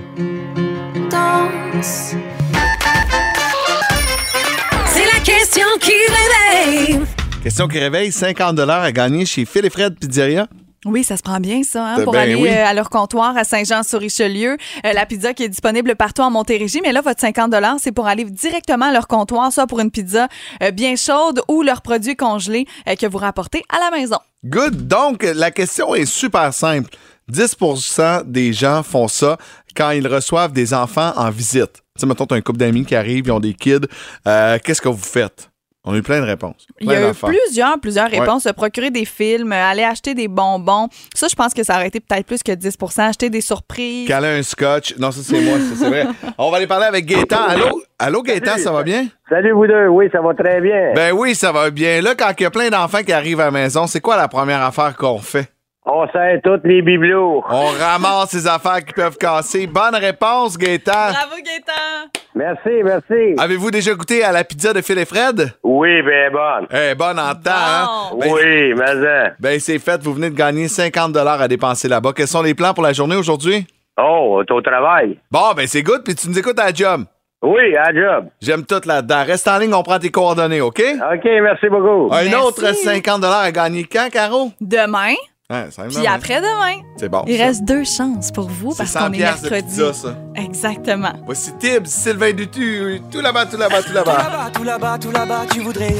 C'est la question qui réveille. Question qui réveille 50 à gagner chez Phil et Fred Pizzeria. Oui, ça se prend bien, ça, hein, Ben pour aller oui. euh, à leur comptoir à Saint-Jean-sur-Richelieu. Euh, la pizza qui est disponible partout en Montérégie, mais là, votre 50 c'est pour aller directement à leur comptoir, soit pour une pizza euh, bien chaude ou leurs produits congelés que vous rapportez à la maison. Good. Donc, la question est super simple. 10% des gens font ça quand ils reçoivent des enfants en visite. Tu sais, mettons, t'as un couple d'amis qui arrivent, ils ont des kids. Qu'est-ce que vous faites? On a eu plein de réponses. Il y a eu plusieurs, plusieurs Ouais. réponses. Se procurer des films, euh, aller acheter des bonbons. Ça, je pense que ça aurait été peut-être plus que 10% Acheter des surprises. Caler un scotch. Non, ça, c'est moi, ça, c'est vrai. [LAUGHS] On va aller parler avec Gaétan. Allô? Allô, Gaétan, ça va bien? Salut vous deux, oui, ça va très bien. Ben oui, ça va bien. Là, quand il y a plein d'enfants qui arrivent à la maison, c'est quoi la première affaire qu'on fait? On sert toutes les bibelots. On ramasse les affaires qui peuvent casser. Bonne réponse, Gaétan. Bravo, Gaëtan! Merci, merci. Avez-vous déjà goûté à la pizza de Phil et Fred? Oui, ben bonne. Eh, bonne en temps, hein? Ben, Oui, mais hein. Ben, c'est fait. Vous venez de gagner 50 à dépenser là-bas. Quels sont les plans pour la journée aujourd'hui? Oh, t'es au travail. Bon, ben, c'est good. Puis tu nous écoutes à la job. Oui, à job. J'aime tout là-dedans. Reste en ligne, on prend tes coordonnées, OK? OK, merci beaucoup. Un Merci. autre 50 à gagner quand, Caro? Demain, Ouais, puis après-demain. C'est bon. Il ça. reste deux chances pour vous parce 100 qu'on est piastres de mercredi. pizza, ça. Exactement. Voici Tibbs, Sylvain Dutu, tout là-bas, tout là-bas, tout là-bas. là-bas, tout là-bas, tout là-bas, tu voudrais y aller.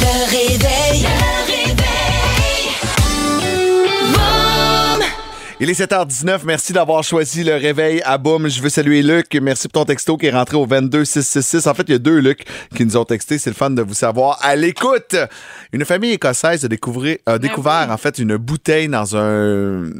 Le réveil. Le réveil. Il est 7h19. Merci d'avoir choisi le réveil à Boum. Je veux saluer Luc. Merci pour ton texto qui est rentré au 22666. En fait, il y a deux Luc qui nous ont texté. C'est le fun de vous savoir à l'écoute. Une famille écossaise a, découvert, a découvert en fait une bouteille dans un, euh,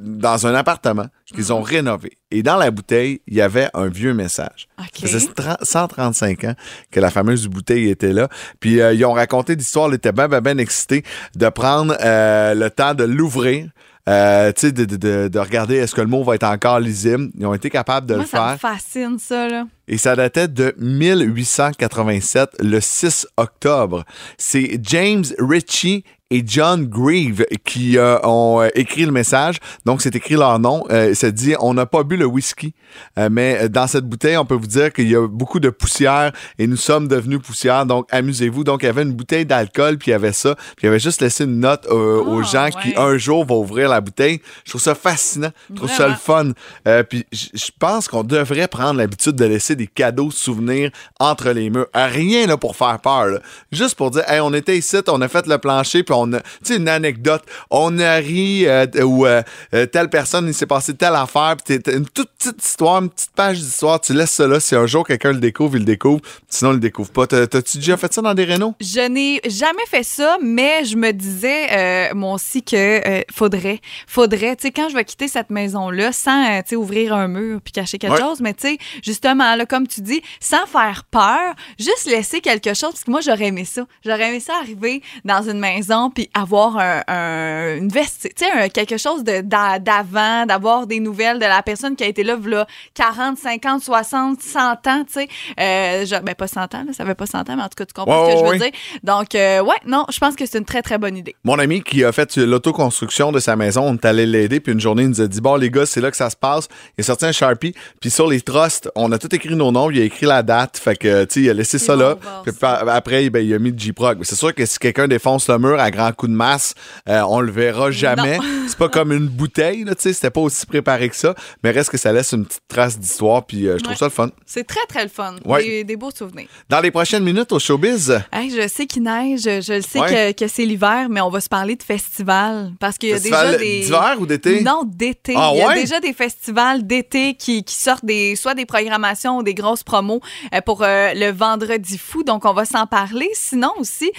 dans un appartement qu'ils ont rénové. Et dans la bouteille, il y avait un vieux message. Ça faisait tra- 135 ans que la fameuse bouteille était là. Puis euh, ils ont raconté l'histoire. Ils étaient bien, bien, bien excités de prendre euh, le temps de l'ouvrir. Euh, tu sais, de, de- de- de regarder est-ce que le mot va être encore lisible. Ils ont été capables de Moi, le ça me faire. fascine, ça, là. Et ça datait de 1887, le 6 octobre. C'est James Ritchie et John Grieve qui euh, ont euh, écrit le message. Donc, c'est écrit leur nom. Euh, ça dit « On n'a pas bu le whisky, euh, mais dans cette bouteille, on peut vous dire qu'il y a beaucoup de poussière et nous sommes devenus poussière. Donc, amusez-vous. » Donc, il y avait une bouteille d'alcool, puis il y avait ça. Puis il y avait juste laissé une note euh, aux gens qui, un jour, vont ouvrir la bouteille. Je trouve ça fascinant. Je trouve ça le fun. Euh, puis je pense qu'on devrait prendre l'habitude de laisser des cadeaux souvenirs entre les murs. Euh, Rien là, pour faire peur. là. Juste pour dire, hey, on était ici, on a fait le plancher, puis on a, tu sais, une anecdote. On a ri euh, ou euh, euh, telle personne, il s'est passé telle affaire, puis t'es- une toute petite histoire, une petite page d'histoire. Tu laisses ça là. Si un jour quelqu'un le découvre, il le découvre. Sinon, il le découvre pas. T'as- T'as-tu déjà fait ça dans des rénaux? Je n'ai jamais fait ça, mais je me disais, euh, moi aussi, que euh, faudrait, faudrait, tu sais, quand je vais quitter cette maison-là, sans, tu sais, ouvrir un mur puis cacher quelque Ouais. chose, mais tu sais, justement, là, comme tu dis, sans faire peur, juste laisser quelque chose, parce que moi, j'aurais aimé ça. J'aurais aimé ça arriver dans une maison puis avoir un, un- une veste, tu sais, quelque chose de- d'avant, d'avoir des nouvelles de la personne qui a été là, là 40, 50, 60, 100 ans, tu sais. Euh, genre, ben, pas 100 ans, là, ça fait pas 100 ans, mais en tout cas, tu comprends Ouais, ce que je veux ouais. dire. Donc, euh, ouais, non, je pense que c'est une très, très bonne idée. Mon ami qui a fait l'autoconstruction de sa maison, on est allé l'aider, puis une journée, il nous a dit Bon, les gars, c'est là que ça se passe. Il a sorti un Sharpie, puis sur les trusts, on a tout écrit nos noms, il a écrit la date, fait que, tu sais, il a laissé ça là. Puis par- après, ben, il a mis le J-Prog. Mais c'est sûr que si quelqu'un défonce le mur à grands coups de masse, euh, on le verra jamais. C'est pas comme une bouteille, tu sais, c'était pas aussi préparé que ça, mais reste que ça laisse une petite trace d'histoire, puis euh, je trouve Ouais. ça le fun. C'est très, très le fun. Ouais. Des, des beaux souvenirs. Dans les prochaines minutes au showbiz, Hey, je sais qu'il neige, je le sais Ouais. que, que c'est l'hiver, mais on va se parler de festivals. Parce qu'il y a Festival déjà des. d'hiver ou d'été? Non, d'été. Ah Il y a déjà des festivals d'été qui, qui sortent des, soit des programmations ou des grosses promos euh, pour euh, le Vendredi fou. Donc, on va s'en parler. Sinon aussi,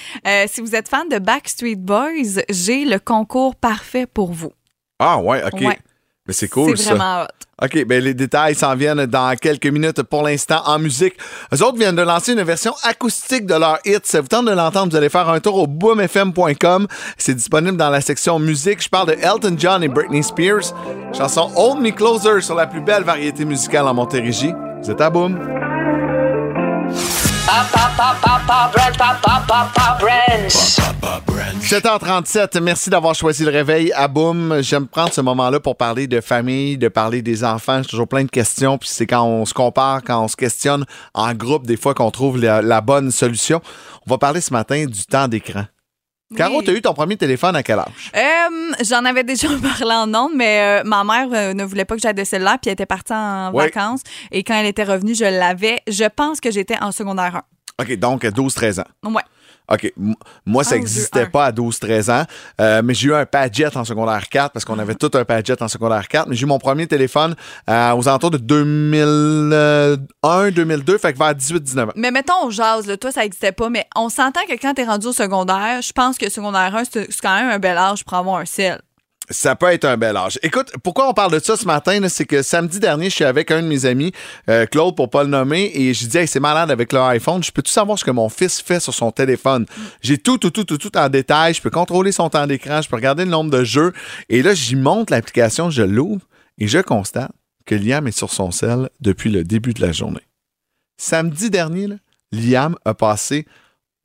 si vous êtes fan de Backstreet Boys, j'ai le concours parfait pour vous. Ah ouais, OK. Ouais. Mais c'est cool ça. vraiment hot. OK, ben les détails s'en viennent dans quelques minutes pour l'instant en musique. Eux autres viennent de lancer une version acoustique de leur hit. Ça vous tente de l'entendre, vous allez faire un tour au boomfm.com. C'est disponible dans la section musique. Je parle de Elton John et Britney Spears. Chanson Hold Me Closer sur la plus belle variété musicale en Montérégie. Vous êtes à Boom. 7h37, merci d'avoir choisi le réveil à. J'aime prendre ce moment-là pour parler de famille, de parler des enfants. J'ai toujours plein de questions, puis c'est quand on se compare, quand on se questionne en groupe, des fois qu'on trouve la bonne solution. On va parler ce matin du temps d'écran. Caro, tu as eu ton premier téléphone à quel âge? Euh, J'en avais déjà [LAUGHS] parlé en ondes, mais euh, ma mère euh, ne voulait pas que j'aille de celle-là, puis elle était partie en Ouais. vacances. Et quand elle était revenue, je l'avais. Je pense que j'étais en secondaire OK, donc 12-13 ans. 1. Ouais. OK. M- Moi, ça n'existait pas à 12-13 ans, euh, mais j'ai eu un Padget en secondaire 4 parce qu'on avait tout un Padget en secondaire 4. Mais j'ai eu mon premier téléphone euh, aux alentours de 2001, 2002, fait que vers 18-19 ans. Mais mettons, on jase, là, toi, ça n'existait pas, mais on s'entend que quand t'es rendu au secondaire, je pense que secondaire 1, c'est c'est quand même un bel âge pour avoir un sel. Ça peut être un bel âge. Écoute, pourquoi on parle de ça ce matin? C'est que samedi dernier, je suis avec un de mes amis, euh, Claude, pour pas le nommer, et je dis, hey, c'est malade avec leur iPhone. Je peux-tu savoir ce que mon fils fait sur son téléphone? J'ai tout, tout, tout, tout, tout en détail. Je peux contrôler son temps d'écran. Je peux regarder le nombre de jeux. Et là, j'y monte l'application, je l'ouvre, et je constate que Liam est sur son sel depuis le début de la journée. Samedi dernier, là, Liam a passé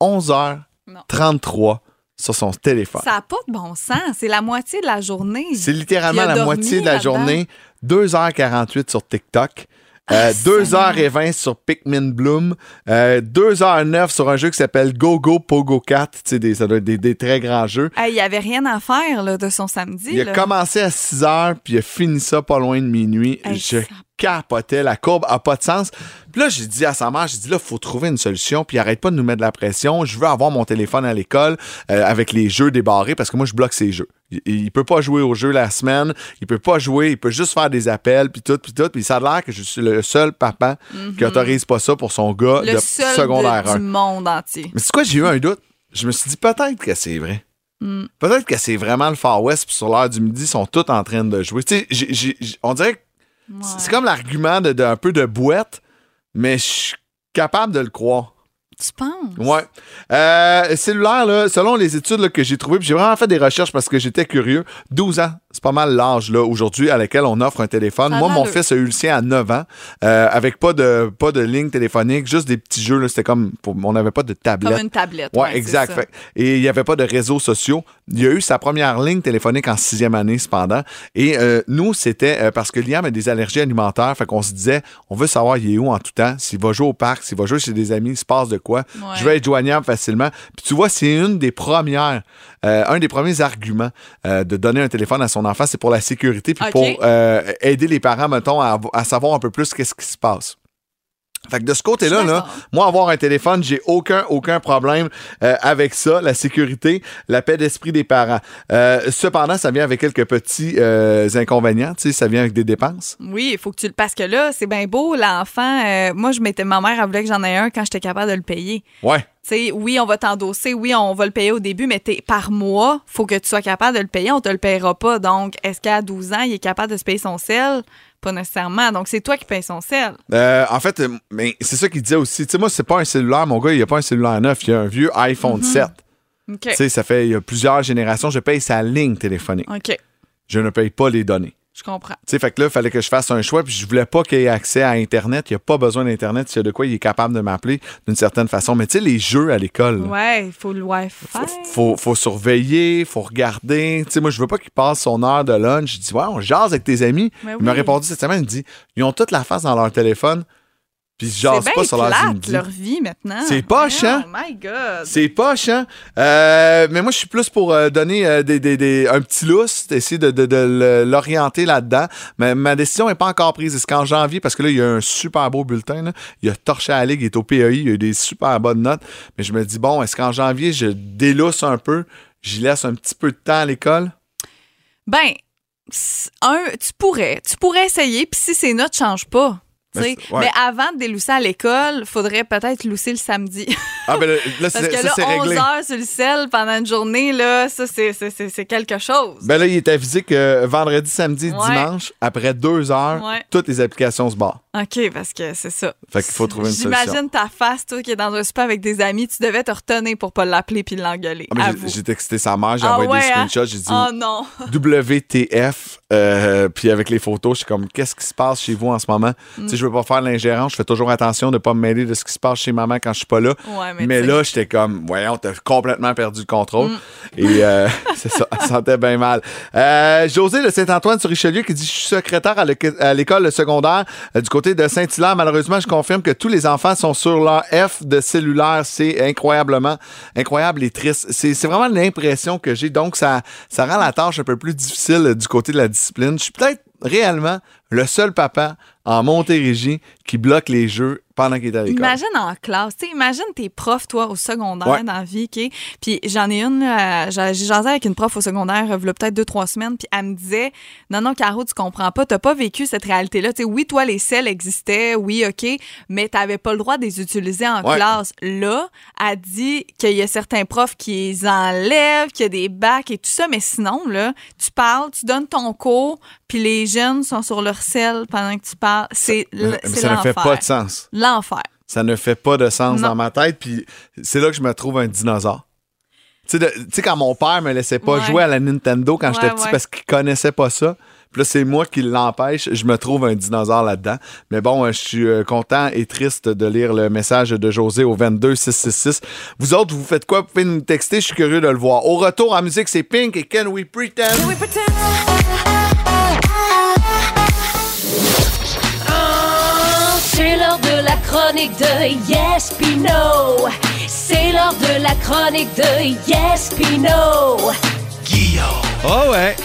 11h33 sur son téléphone. Ça n'a pas de bon sens. C'est la moitié de la journée. C'est littéralement la moitié de la journée. 2h48 sur TikTok. Ah, euh, 2h20 sur Pikmin Bloom. euh, 2h09 sur un jeu qui s'appelle Go Go Pogo 4. Tu sais, des, ça doit être des, des très grands jeux. Il n'y avait rien à faire là, de son samedi. Il a commencé à 6h, puis il a fini ça pas loin de minuit. Je capotais. La courbe a pas de sens. Puis là, j'ai dit à sa mère, j'ai dit là, faut trouver une solution, puis arrête pas de nous mettre de la pression. Je veux avoir mon téléphone à l'école euh, avec les jeux débarrés parce que moi, je bloque ces jeux. Il, il peut pas jouer aux jeux la semaine, il peut pas jouer, il peut juste faire des appels, puis tout, puis tout. Puis ça a l'air que je suis le seul papa qui autorise pas ça pour son gars Mhm. Le de seul secondaire de- 1. du monde entier. Mais c'est quoi, j'ai eu un doute? Je me suis dit peut-être que c'est vrai. Mm. Peut-être que c'est vraiment le Far West, puis sur l'heure du midi, ils sont tous en train de jouer. Tu sais, on dirait que c'est- c'est comme l'argument de- d'un peu de boîte, mais je suis capable de le croire. Tu penses? Ouais. Euh, cellulaire, là, selon les études là, que j'ai trouvées, j'ai vraiment fait des recherches parce que j'étais curieux. 12 ans, c'est pas mal l'âge là aujourd'hui à laquelle on offre un téléphone. Ça a Moi, mon fils a eu le sien à 9 ans, euh, avec pas de pas de ligne téléphonique, juste des petits jeux. C'était comme, pour- on n'avait pas de tablette. Comme une tablette. Ouais, exact. Fait- et il n'y avait pas de réseaux sociaux. Il a eu sa première ligne téléphonique en sixième année, cependant. Et euh, nous, c'était euh, parce que Liam a des allergies alimentaires. Fait qu'on se disait, on veut savoir il est où en tout temps. S'il va jouer au parc, s'il va jouer chez des amis, il se passe de quoi. Ouais. Je vais être joignable facilement. Puis tu vois, c'est une des premières, un des premiers arguments de donner un téléphone à son enfant, c'est pour la sécurité, puis pour euh, aider les parents, mettons, à, à savoir un peu plus qu'est-ce qui se passe. Fait que de ce côté-là, là, moi, avoir un téléphone, j'ai aucun, aucun problème euh, avec ça. La sécurité, la paix d'esprit des parents. Euh, cependant, ça vient avec quelques petits euh, inconvénients. Tu sais, ça vient avec des dépenses. Oui, il faut que tu le. Parce que là, c'est bien beau, l'enfant. moi, je m'étais. Ma mère, elle voulait que j'en aie un quand j'étais capable de le payer. Ouais. Tu sais, oui, on va t'endosser, oui, on va le payer au début, mais par mois, faut que tu sois capable de le payer, on te le payera pas. Donc, est-ce qu'à 12 ans, il est capable de se payer son sel? Pas nécessairement. Donc, c'est toi qui payes son sel. Euh, en fait, euh, mais c'est ça qu'il disait aussi. Tu sais, moi, c'est pas un cellulaire, mon gars, il a pas un cellulaire neuf, il a un vieux iPhone Mhm. 7. OK. Tu sais, ça fait il y a plusieurs générations, je paye sa ligne téléphonique. OK. Je ne paye pas les données. Je comprends. Tu sais, fait que là, il fallait que je fasse un choix, puis je voulais pas qu'il ait accès à Internet. Il n'y a pas besoin d'Internet. S'il y a de quoi, il est capable de m'appeler d'une certaine façon. Mais tu sais, les jeux à l'école, Ouais, il faut le Wi-Fi. faut, faut surveiller, faut regarder. Tu sais, moi, je veux pas qu'il passe son heure de lunch. Je dis, ouais, on jase avec tes amis. Mais Il m'a répondu cette semaine, il dit, ils ont toute la face dans leur téléphone, puis ils C'est pas sur leur leur vie maintenant. C'est poche, hein? Oh my God. C'est poche, hein? Euh, mais moi, je suis plus pour euh, donner euh, des, des- des- un petit lousse, essayer de, de- de l'orienter là-dedans. Mais ma décision n'est pas encore prise. C'est qu'en janvier, parce que là, il y a un super beau bulletin. là. Il a torché à la Ligue, il est au PAI, il a eu des super bonnes notes. Mais je me dis, bon, est-ce qu'en janvier, je délousse un peu, j'y laisse un petit peu de temps à l'école? Ben, un, tu pourrais. Tu pourrais essayer, puis si ces notes ne changent pas. Mais ouais. Avant de délousser à l'école, faudrait peut-être lousser le samedi. Ah, ben là, là, Parce que ça, là, c'est 11 réglé. heures sur le sel pendant une journée, là, ça, c'est- quelque chose. Ben là, il est avisé que vendredi, samedi, Ouais. dimanche, après deux heures, Ouais. toutes les applications se barrent. OK, parce que c'est ça. Fait qu'il faut trouver une solution. J'imagine ta face, toi, qui est dans un spa avec des amis, tu devais te retenir pour pas l'appeler puis l'engueuler. Ah, j'ai- texté sa mère, j'ai Ah envoyé des hein? screenshots, j'ai dit Oh non. [LAUGHS] WTF, euh, puis avec les photos, je suis comme, qu'est-ce qui se passe chez vous en ce moment? Mm. Je veux pas faire l'ingérence, je fais toujours attention de pas me mêler de ce qui se passe chez maman quand je suis pas là. Ouais, mais là, j'étais comme, voyons, t'as complètement perdu le contrôle. Mm. Et euh, [LAUGHS] c'est ça, elle sentait bien mal. Euh, José de Saint-Antoine sur Richelieu qui dit, je suis secrétaire à l'éco- à l'école secondaire euh, du côté de Saint-Hilaire. Malheureusement, je confirme que tous les enfants sont sur leur F de cellulaire. C'est incroyablement incroyable et triste. C'est vraiment l'impression que j'ai. Donc, ça, ça rend la tâche un peu plus difficile du côté de la discipline. Je suis peut-être réellement le seul papa en Montérégie qui bloque les jeux pendant qu'il est à l'école. Imagine en classe, tu sais, imagine tes profs, toi, au secondaire, Ouais. dans la vie, OK? Puis j'en ai une, là, j'ai j'ai jasé avec une prof au secondaire, il y a peut-être deux, trois semaines, puis elle me disait, non, non, Caro, tu comprends pas, t'as pas vécu cette réalité-là. Tu sais, oui, toi, les selles existaient, oui, OK, mais t'avais pas le droit de les utiliser en Ouais. classe. Là, elle dit qu'il y a certains profs qui les enlèvent, qu'il y a des bacs et tout ça, mais sinon, là, tu parles, tu donnes ton cours, puis les jeunes sont sur leur selle pendant que tu parles. Mais c'est ça ne fait pas de sens. L'enfer. Ça ne fait pas de sens Non. dans ma tête. Puis c'est là que je me trouve un dinosaure. Tu sais, quand mon père me laissait pas Ouais. jouer à la Nintendo quand Ouais, j'étais petit ouais. parce qu'il connaissait pas ça. Puis là, c'est moi qui l'empêche. Je me trouve un dinosaure là-dedans. Mais bon, euh, je suis euh, content et triste de lire le message de José au 22666. Vous autres, vous faites quoi? Vous pouvez nous texter. Je suis curieux de le voir. Au retour en musique, c'est Pink et Can We Pretend? C'est l'heure de la chronique de Yes Pino. C'est l'heure de la chronique de Yes Pino. Oh ouais!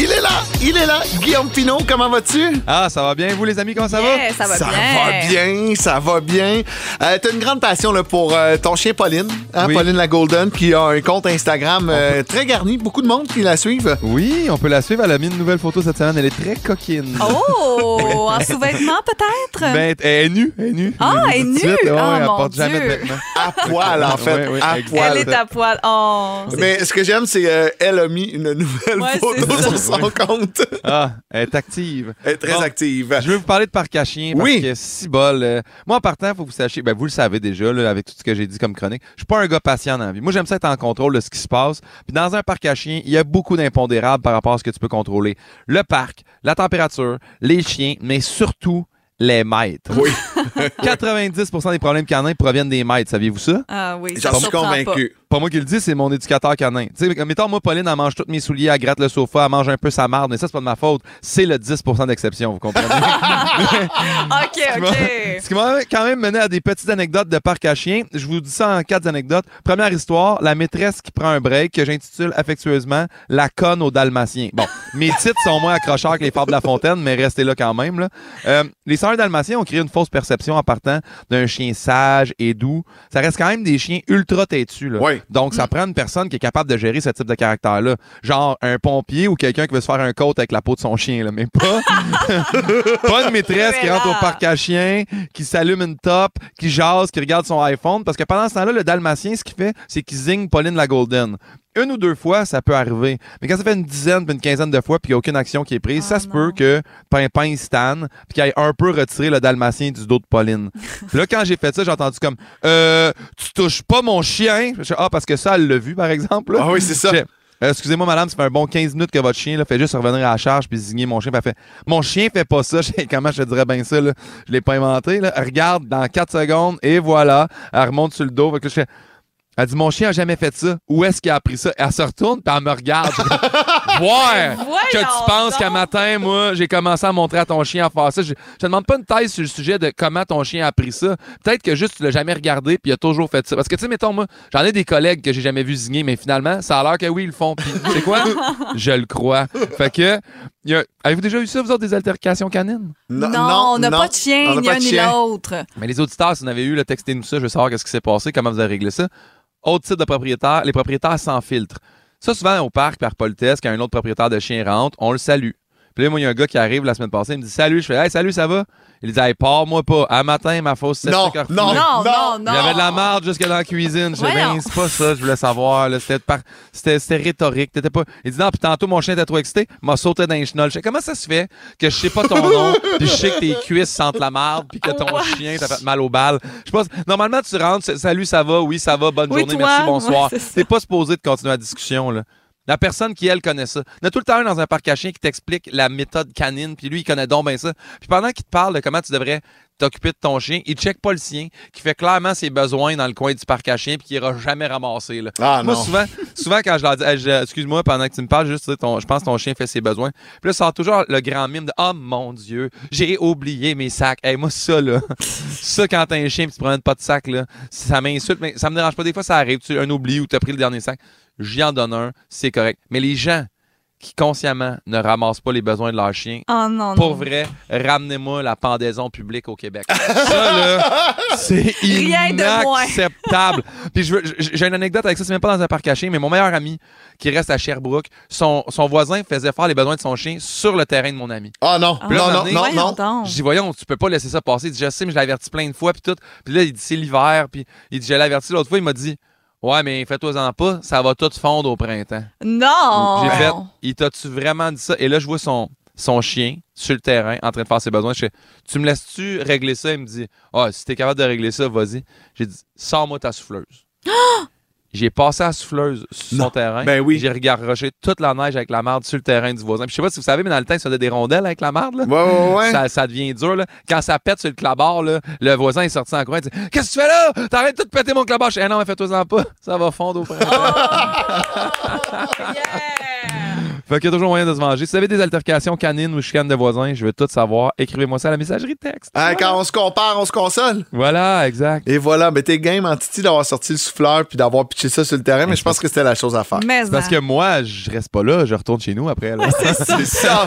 Il est là! Il est là! Guillaume Pinot, comment vas-tu? Ah, ça va bien, vous les amis, comment ça Yeah, ça va ça bien. va bien, ça va bien. Euh, T'as une grande passion là, pour euh, ton chien Pauline, hein, Oui. Pauline la Golden, qui a un compte Instagram euh, très garni. Beaucoup de monde qui la suivent. va? Oui, on peut la suivre. Elle a mis une nouvelle photo cette semaine. Elle est très coquine. Oh, en sous-vêtements peut-être? Ben, elle est nue. Elle est nue. Ah, elle est nue? Ah, elle mon porte jamais de Dieu. vêtements. À poil, en fait. [LAUGHS] À poil. Elle est à poil. Oh, Mais ce que j'aime, c'est qu'elle a mis une nouvelle Ouais, photo sur compte. [LAUGHS] Ah, elle est active. Elle est très Bon. active. Je veux vous parler de parc à chiens parce Oui. que si bol. euh, moi, en partant, il faut que vous sachiez, ben, vous le savez déjà, là, avec tout ce que j'ai dit comme chronique, je suis pas un gars patient dans la vie. Moi, j'aime ça être en contrôle de ce qui se passe. Puis dans un parc à chiens, il y a beaucoup d'impondérables par rapport à ce que tu peux contrôler. Le parc, la température, les chiens, mais surtout les maîtres. Oui. [LAUGHS] 90% des problèmes canins proviennent des maîtres, saviez-vous ça? Ah oui, J'en ça suis convaincu. Pas moi qui le dis, c'est mon éducateur canin. Tu sais, mettons, moi, Pauline, elle mange tous mes souliers, elle gratte le sofa, elle mange un peu sa marde, mais ça, c'est pas de ma faute. C'est le 10% d'exception, vous comprenez? [LAUGHS] OK, Ce qui m'a- OK. Ce qui m'a quand même mené à des petites anecdotes de parc à chiens. Je vous dis ça en quatre anecdotes. Première histoire, la maîtresse qui prend un break, que j'intitule affectueusement La conne aux dalmatiens. Bon, mes titres sont moins accrocheurs que les fables de la fontaine, mais restez là quand même. là. Euh, les sœurs dalmatiens ont créé une fausse perception en partant d'un chien sage et doux. Ça reste quand même des chiens ultra têtus. là. Oui. Donc, ça prend une personne qui est capable de gérer ce type de caractère-là. Genre un pompier ou quelqu'un qui veut se faire un côte avec la peau de son chien, là, mais pas, [LAUGHS] pas une maîtresse qui rentre au parc à chiens, qui s'allume une top, qui jase, qui regarde son iPhone. Parce que pendant ce temps-là, le dalmatien, ce qu'il fait, c'est qu'il zigne Pauline la Golden. Une ou deux fois, ça peut arriver. Mais quand ça fait une dizaine, puis une quinzaine de fois, puis qu'il n'y a aucune action qui est prise, ça se peut que Pimpin il stanne, puis qu'il ait un peu retiré le dalmatien du dos de Pauline. [LAUGHS] puis là, quand j'ai fait ça, j'ai entendu comme euh, Tu touches pas mon chien. Je ah, parce que ça, elle l'a vu, par exemple. là. Ah oui, c'est ça. Je Euh, Excusez-moi, madame, ça fait un bon 15 minutes que votre chien là, fait juste revenir à la charge puis zigner mon chien. Puis elle fait Mon chien fait pas ça. [LAUGHS] Comment je te dirais bien ça? Là? Je l'ai pas inventé. Là. Elle regarde dans 4 secondes et voilà. Elle remonte sur le dos. Fait que là, je fais Elle dit Mon chien a jamais fait ça. Où est-ce qu'il a appris ça? Elle se retourne puis elle me regarde. [LAUGHS] Ouais! que tu penses qu'à matin, moi, j'ai commencé à montrer à ton chien à faire ça. Je, je te demande pas une thèse sur le sujet de comment ton chien a appris ça. Peut-être que juste tu l'as jamais regardé puis il a toujours fait ça. Parce que tu sais, mettons, moi, j'en ai des collègues que j'ai jamais vu zigner, mais finalement, ça a l'air que oui, ils le font. Puis, c'est quoi? [LAUGHS] je le crois. Fait que, il y a- avez-vous déjà eu ça, vous autres, des altercations canines? Non, on n'a pas de chien, ni un ni l'autre. Mais les auditeurs, si vous en avez eu, là, textez-nous ça. Je veux savoir qu'est-ce qui s'est passé, comment vous avez réglé ça. Autre type de propriétaire, les propriétaires sans filtre. Ça, souvent, au parc, par politesse, quand un autre propriétaire de chien rentre, on le salue. Puis là, moi, il y a un gars qui arrive la semaine passée, il me dit Salut, je fais Hey, salut, ça va? Il dit Hey, pars-moi pas. À matin, ma fausse Non, septique a refilé. non, non, non, Il y avait de la marde jusque dans la cuisine. Je dis. Ben, c'est pas ça, je voulais savoir. là. C'était par- C'était c'était rhétorique. T'étais pas... Il dit Non, puis tantôt, mon chien était trop excité, m'a sauté dans les chenolles. Je Comment ça se fait que je sais pas ton [LAUGHS] nom, puis je sais que tes cuisses sentent la marde, puis que ton chien t'a fait mal aux balles? Je pense, normalement, tu rentres, c'est- salut, ça va, oui, ça va, bonne Oui, journée, toi? merci, bonsoir. Ouais, c'est ça. T'es pas supposé de continuer la discussion, là. La personne qui, elle, connaît ça. Il y en a tout le temps un dans un parc à chiens qui t'explique la méthode canine, puis lui, il connaît donc bien ça. Puis pendant qu'il te parle de comment tu devrais t'occuper de ton chien, il check pas le sien, qui fait clairement ses besoins dans le coin du parc à chiens, puis qui ira jamais ramassé. Là. Ah, Moi, non. souvent, souvent, quand je leur dis, excuse-moi, pendant que tu me parles, juste, tu sais, ton- je pense que ton chien fait ses besoins. Puis là, ça sort toujours le grand mime de, oh mon Dieu, j'ai oublié mes sacs. Hey, moi, ça, là, [LAUGHS] ça, quand t'as un chien, puis tu promènes pas de sac, là, ça m'insulte, mais ça me dérange pas. Des fois, ça arrive, tu un oubli ou t'as pris le dernier sac. J'y en donne un, c'est correct. Mais les gens qui consciemment ne ramassent pas les besoins de leur chien, Oh non, pour non. vrai, ramenez-moi la pendaison publique au Québec. Ça, là, [LAUGHS] c'est inacceptable. Puis je veux- j- j'ai une anecdote avec ça, c'est même pas dans un parc caché, mais mon meilleur ami qui reste à Sherbrooke, son, son voisin faisait faire les besoins de son chien sur le terrain de mon ami. Ah non, Puis là, non, non, non, Voyons non. Je dis, voyons, tu peux pas laisser ça passer. Il dit, je sais, mais je l'ai averti plein de fois, puis tout. Puis là, il dit, c'est l'hiver, puis il dit, je l'ai averti l'autre fois, il m'a dit, ouais, mais fais-toi-en pas, ça va tout fondre au printemps. Non! J'ai fait, il t'a-tu vraiment dit ça? Et là, je vois son, son chien sur le terrain en train de faire ses besoins. Je fais, tu me laisses-tu régler ça? Il me dit, ah, si t'es capable de régler ça, vas-y. J'ai dit, sors-moi ta souffleuse. [GASPS] [GASPS] J'ai passé la souffleuse sur son terrain. Ben oui. J'ai regaroché toute la neige avec la marde sur le terrain du voisin. Puis je sais pas si vous savez, mais dans le temps, il se faisait des rondelles avec la marde. Là. Ouais, ouais, ouais. Ça, ça devient dur. Là. Quand ça pète sur le clabard, là, le voisin est sorti en courant. Il dit Qu'est-ce que tu fais là? T'arrêtes tout de péter mon clabard. Je dis, Eh non, mais fais-toi-en pas. Ça va fondre au printemps. [LAUGHS] Fait qu'il y a toujours moyen de se venger. Si vous avez des altercations canines ou chicanes de voisins, je veux tout savoir. Écrivez-moi ça à la messagerie texte. Hein, Quand on se compare, on se console. Voilà, exact. Et voilà, mais t'es game en titi d'avoir sorti le souffleur puis d'avoir pitché ça sur le terrain, mais je pense que c'était la chose à faire. Mais Parce hein. que moi, je reste pas là, je retourne chez nous après. [LAUGHS] C'est ça.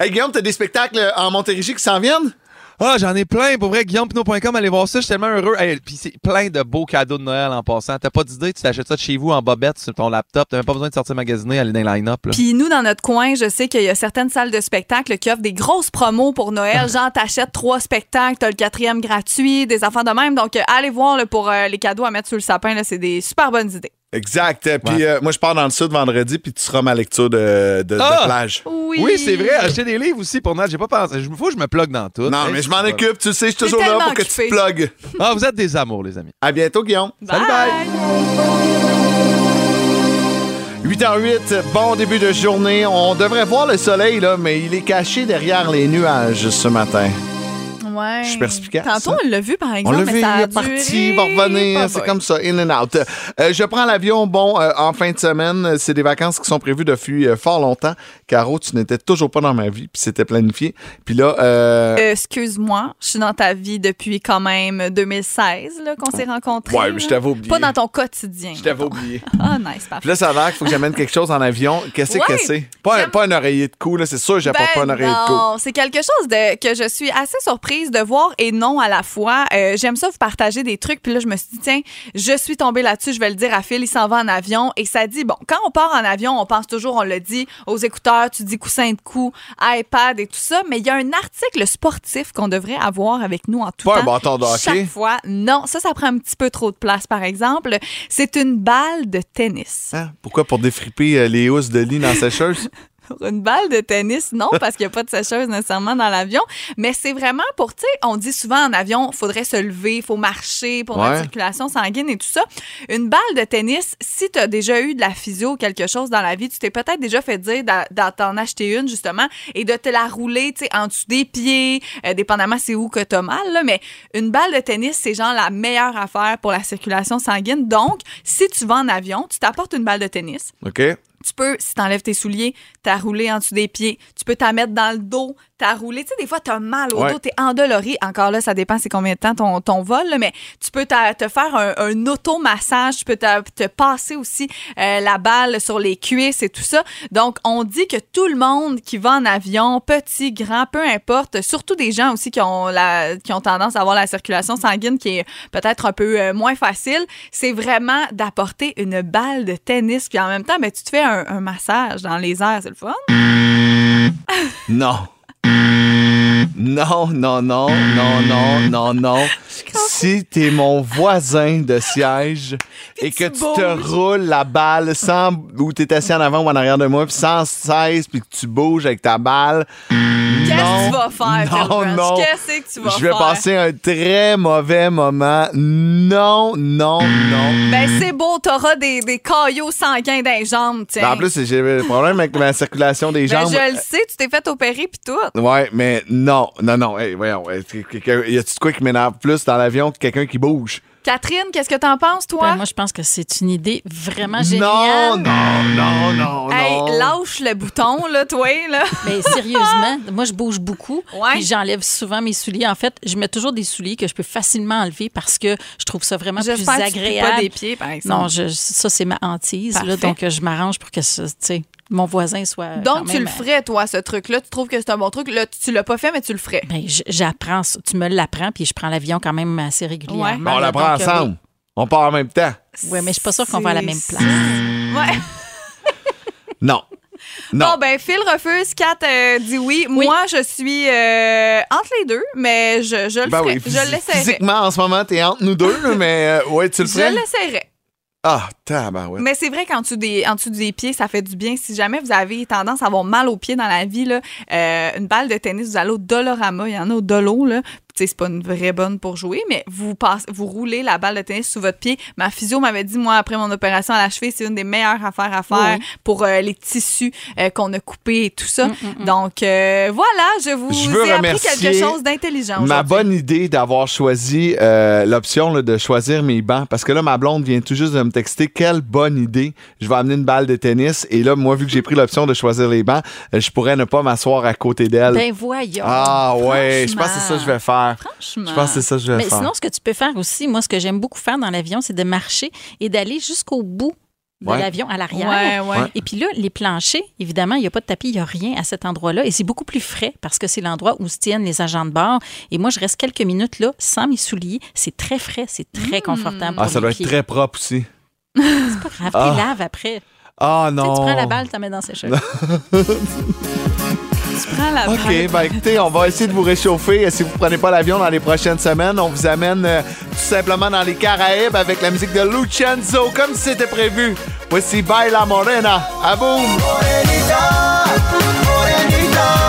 hey, Guillaume, t'as des spectacles en Montérégie qui s'en viennent? Ah, j'en ai plein. Pour vrai, guillaumepinot.com, allez voir ça. Je suis tellement heureux. Hey, Puis c'est plein de beaux cadeaux de Noël en passant. T'as pas d'idée, tu t'achètes ça de chez vous en bobette sur ton laptop. T'as même pas besoin de sortir magasiner, aller dans le line-up. là. Puis nous, dans notre coin, je sais qu'il y a certaines salles de spectacle qui offrent des grosses promos pour Noël. [LAUGHS] Genre, t'achètes trois spectacles, t'as le quatrième gratuit, des affaires de même. Donc, euh, allez voir là, pour euh, les cadeaux à mettre sur le sapin. là, C'est des super bonnes idées. Exact. Euh, Puis euh, moi, je pars dans le sud vendredi, puis tu seras ma lecture de, de, de Ah! plage. Oui. Oui, c'est vrai. Acheter des livres aussi pour Noël. J'ai pas pensé. Il faut que je me plug dans tout. Non, Hey, mais je m'en occupe. Tu sais, je suis toujours là pour que tu te plugues. Ah, vous êtes des amours, les amis. À bientôt, Guillaume. Salut, bye. 8h08, bon début de journée. On devrait voir le soleil, là, mais il est caché derrière les nuages ce matin. Ouais. Je suis perspicace, Tantôt, hein? on l'a vu, par On exemple. l'a mais vu, il est parti, il va revenir, c'est comme ça, in and out. Euh, je prends l'avion, bon, euh, en fin de semaine, c'est des vacances qui sont prévues depuis euh, fort longtemps. Caro, tu n'étais toujours pas dans ma vie, puis c'était planifié. Puis là, Excuse-moi, je suis dans ta vie depuis quand même 2016 là, qu'on s'est rencontrés. Ouais, mais je t'avais oublié. Pas dans ton quotidien. je t'avais oublié. [LAUGHS] Ah, nice, Puis parfait. là, ça a l'air qu'il faut que j'amène quelque chose en avion. Qu'est-ce Ouais, que c'est? Pas, un- j'aime- pas un oreiller de cou, là, c'est sûr que j'apporte Ben pas un oreiller de cou. non, c'est quelque chose de, que je suis assez surprise surprise de voir et non à la fois. Euh, J'aime ça vous partager des trucs. Puis là, je me suis dit, tiens, je suis tombée là-dessus, je vais le dire à Phil, il s'en va en avion. Et ça dit, bon, quand on part en avion, on pense toujours, on le dit, aux écouteurs, tu dis coussin de cou, iPad et tout ça. Mais il y a un article sportif qu'on devrait avoir avec nous en tout Pas un temps. bâton de hockey? Chaque fois. Non, ça, ça prend un petit peu trop de place, par exemple. C'est une balle de tennis. Hein? Pourquoi? Pour défriper euh, les housses de lit dans la sécheuse? [LAUGHS] Pour une balle de tennis, non, parce qu'il n'y a pas de sécheuse nécessairement dans l'avion. Mais c'est vraiment pour, tu sais, on dit souvent en avion, il faudrait se lever, il faut marcher pour Ouais. la circulation sanguine et tout ça. Une balle de tennis, si tu as déjà eu de la physio ou quelque chose dans la vie, tu t'es peut-être déjà fait dire d'en acheter une, justement, et de te la rouler, tu sais, en dessous des pieds, euh, dépendamment c'est où que tu as mal, là, mais une balle de tennis, c'est genre la meilleure affaire pour la circulation sanguine. Donc, si tu vas en avion, tu t'apportes une balle de tennis. OK? Tu peux, si t'enlèves tes souliers, t'as roulé en dessous des pieds. Tu peux t'en mettre dans le dos, t'as roulé. Tu sais, des fois, t'as mal au Ouais. dos, t'es endolori. Encore là, ça dépend c'est combien de temps ton, ton vol, là, mais tu peux te faire un, un automassage. Tu peux te passer aussi euh, la balle sur les cuisses et tout ça. Donc, on dit que tout le monde qui va en avion, petit, grand, peu importe, surtout des gens aussi qui ont, la, qui ont tendance à avoir la circulation sanguine qui est peut-être un peu euh, moins facile, c'est vraiment d'apporter une balle de tennis. Puis en même temps, ben, tu te fais un, un massage dans les airs, c'est le fun. Non. [LAUGHS] Non, non, non, non, non, non, non. Si t'es mon voisin de siège et que tu te roules la balle sans ou t'es assis en avant ou en arrière de moi puis sans cesse puis que tu bouges avec ta balle, Qu'est-ce que tu vas faire, non, non. Qu'est-ce que tu vas je vais faire? passer un très mauvais moment. Non, non, non. Ben, c'est beau, t'auras des, des caillots sanguins dans les jambes, tiens. Ben, en plus, j'ai un problème avec ma circulation des Ben, jambes. je le sais, tu t'es fait opérer puis tout. Ouais, mais non, non, non. Hey, voyons, hey, y a-tu de quoi qui m'énerve plus dans l'avion que quelqu'un qui bouge? Catherine, qu'est-ce que t'en penses, toi? Ben, moi, je pense que c'est une idée vraiment Non, géniale. non, non, non, Hey, non. lâche le bouton, là, toi, là. Mais [LAUGHS] sérieusement, moi, je bouge beaucoup. Ouais. Puis j'enlève souvent mes souliers. En fait, je mets toujours des souliers que je peux facilement enlever parce que je trouve ça vraiment plus J'espère que tu agréable. pas des pieds, par exemple. Non, je, ça, c'est ma hantise. Là, donc, euh, je m'arrange pour que ça, tu sais, mon voisin soit. Donc, quand tu le ferais, toi, ce truc-là. Tu trouves que c'est un bon truc. Là, tu l'as pas fait, mais tu le ferais. Ben, j'apprends ça. Tu me l'apprends, puis je prends l'avion quand même assez régulièrement. Ouais. Bon, on là, la prend donc, euh, ensemble. On part en même temps. Oui, Ouais, mais je suis pas sûre qu'on va à la même place. Ouais. [LAUGHS] Non. Non. Bon, ben, Phil refuse, Kat euh, dit oui. Moi, je suis euh, entre les deux, mais je, je le Ben ferais. oui, je phys- l'essaierai. Physiquement, en ce moment, t'es entre nous deux, mais euh, ouais, tu le Je ferais? l'essaierai. Ah. Mais c'est vrai qu'en dessous, des, dessous des pieds, ça fait du bien. Si jamais vous avez tendance à avoir mal aux pieds dans la vie, là, euh, une balle de tennis, vous allez au Dolorama, il y en a au Dolo, là. Tu sais, c'est pas une vraie bonne pour jouer, mais vous passez, vous roulez la balle de tennis sous votre pied. Ma physio m'avait dit, moi, après mon opération à la cheville, c'est une des meilleures affaires à faire Oui. pour euh, les tissus euh, qu'on a coupés et tout ça. Donc, euh, voilà, je vous Je veux ai appris remercier quelque chose d'intelligent Ma bonne idée d'avoir choisi euh, l'option de choisir mes bancs. Parce que là, ma blonde vient tout juste de me texter. Quelle bonne idée. Je vais amener une balle de tennis. Et là, moi, vu que j'ai pris l'option de choisir les bancs, je pourrais ne pas m'asseoir à côté d'elle. Ben voyons. ah ouais, je pense que c'est ça que je vais faire. Franchement. Je pense que c'est ça que je vais Mais faire. sinon, ce que tu peux faire aussi, moi, ce que j'aime beaucoup faire dans l'avion, c'est de marcher et d'aller jusqu'au bout de Ouais. l'avion à l'arrière. Ouais, ouais. Et puis là, les planchers, évidemment, il n'y a pas de tapis, il n'y a rien à cet endroit-là. Et c'est beaucoup plus frais parce que c'est l'endroit où se tiennent les agents de bord. Et moi, je reste quelques minutes là, sans mes souliers. C'est très frais, c'est très confortable. Ah, pour ça les doit être très propre aussi. C'est pas grave, Ah. tu laves après. Ah Tu sais, non. tu prends la balle, tu la mets dans ses cheveux. [LAUGHS] tu prends la OK, ben écoutez, on va essayer de vous réchauffer. Si vous ne prenez pas l'avion dans les prochaines semaines, on vous amène euh, tout simplement dans les Caraïbes avec la musique de Lucienzo, comme c'était prévu. Voici Baila Morena. À boum! Morenita, Morenita.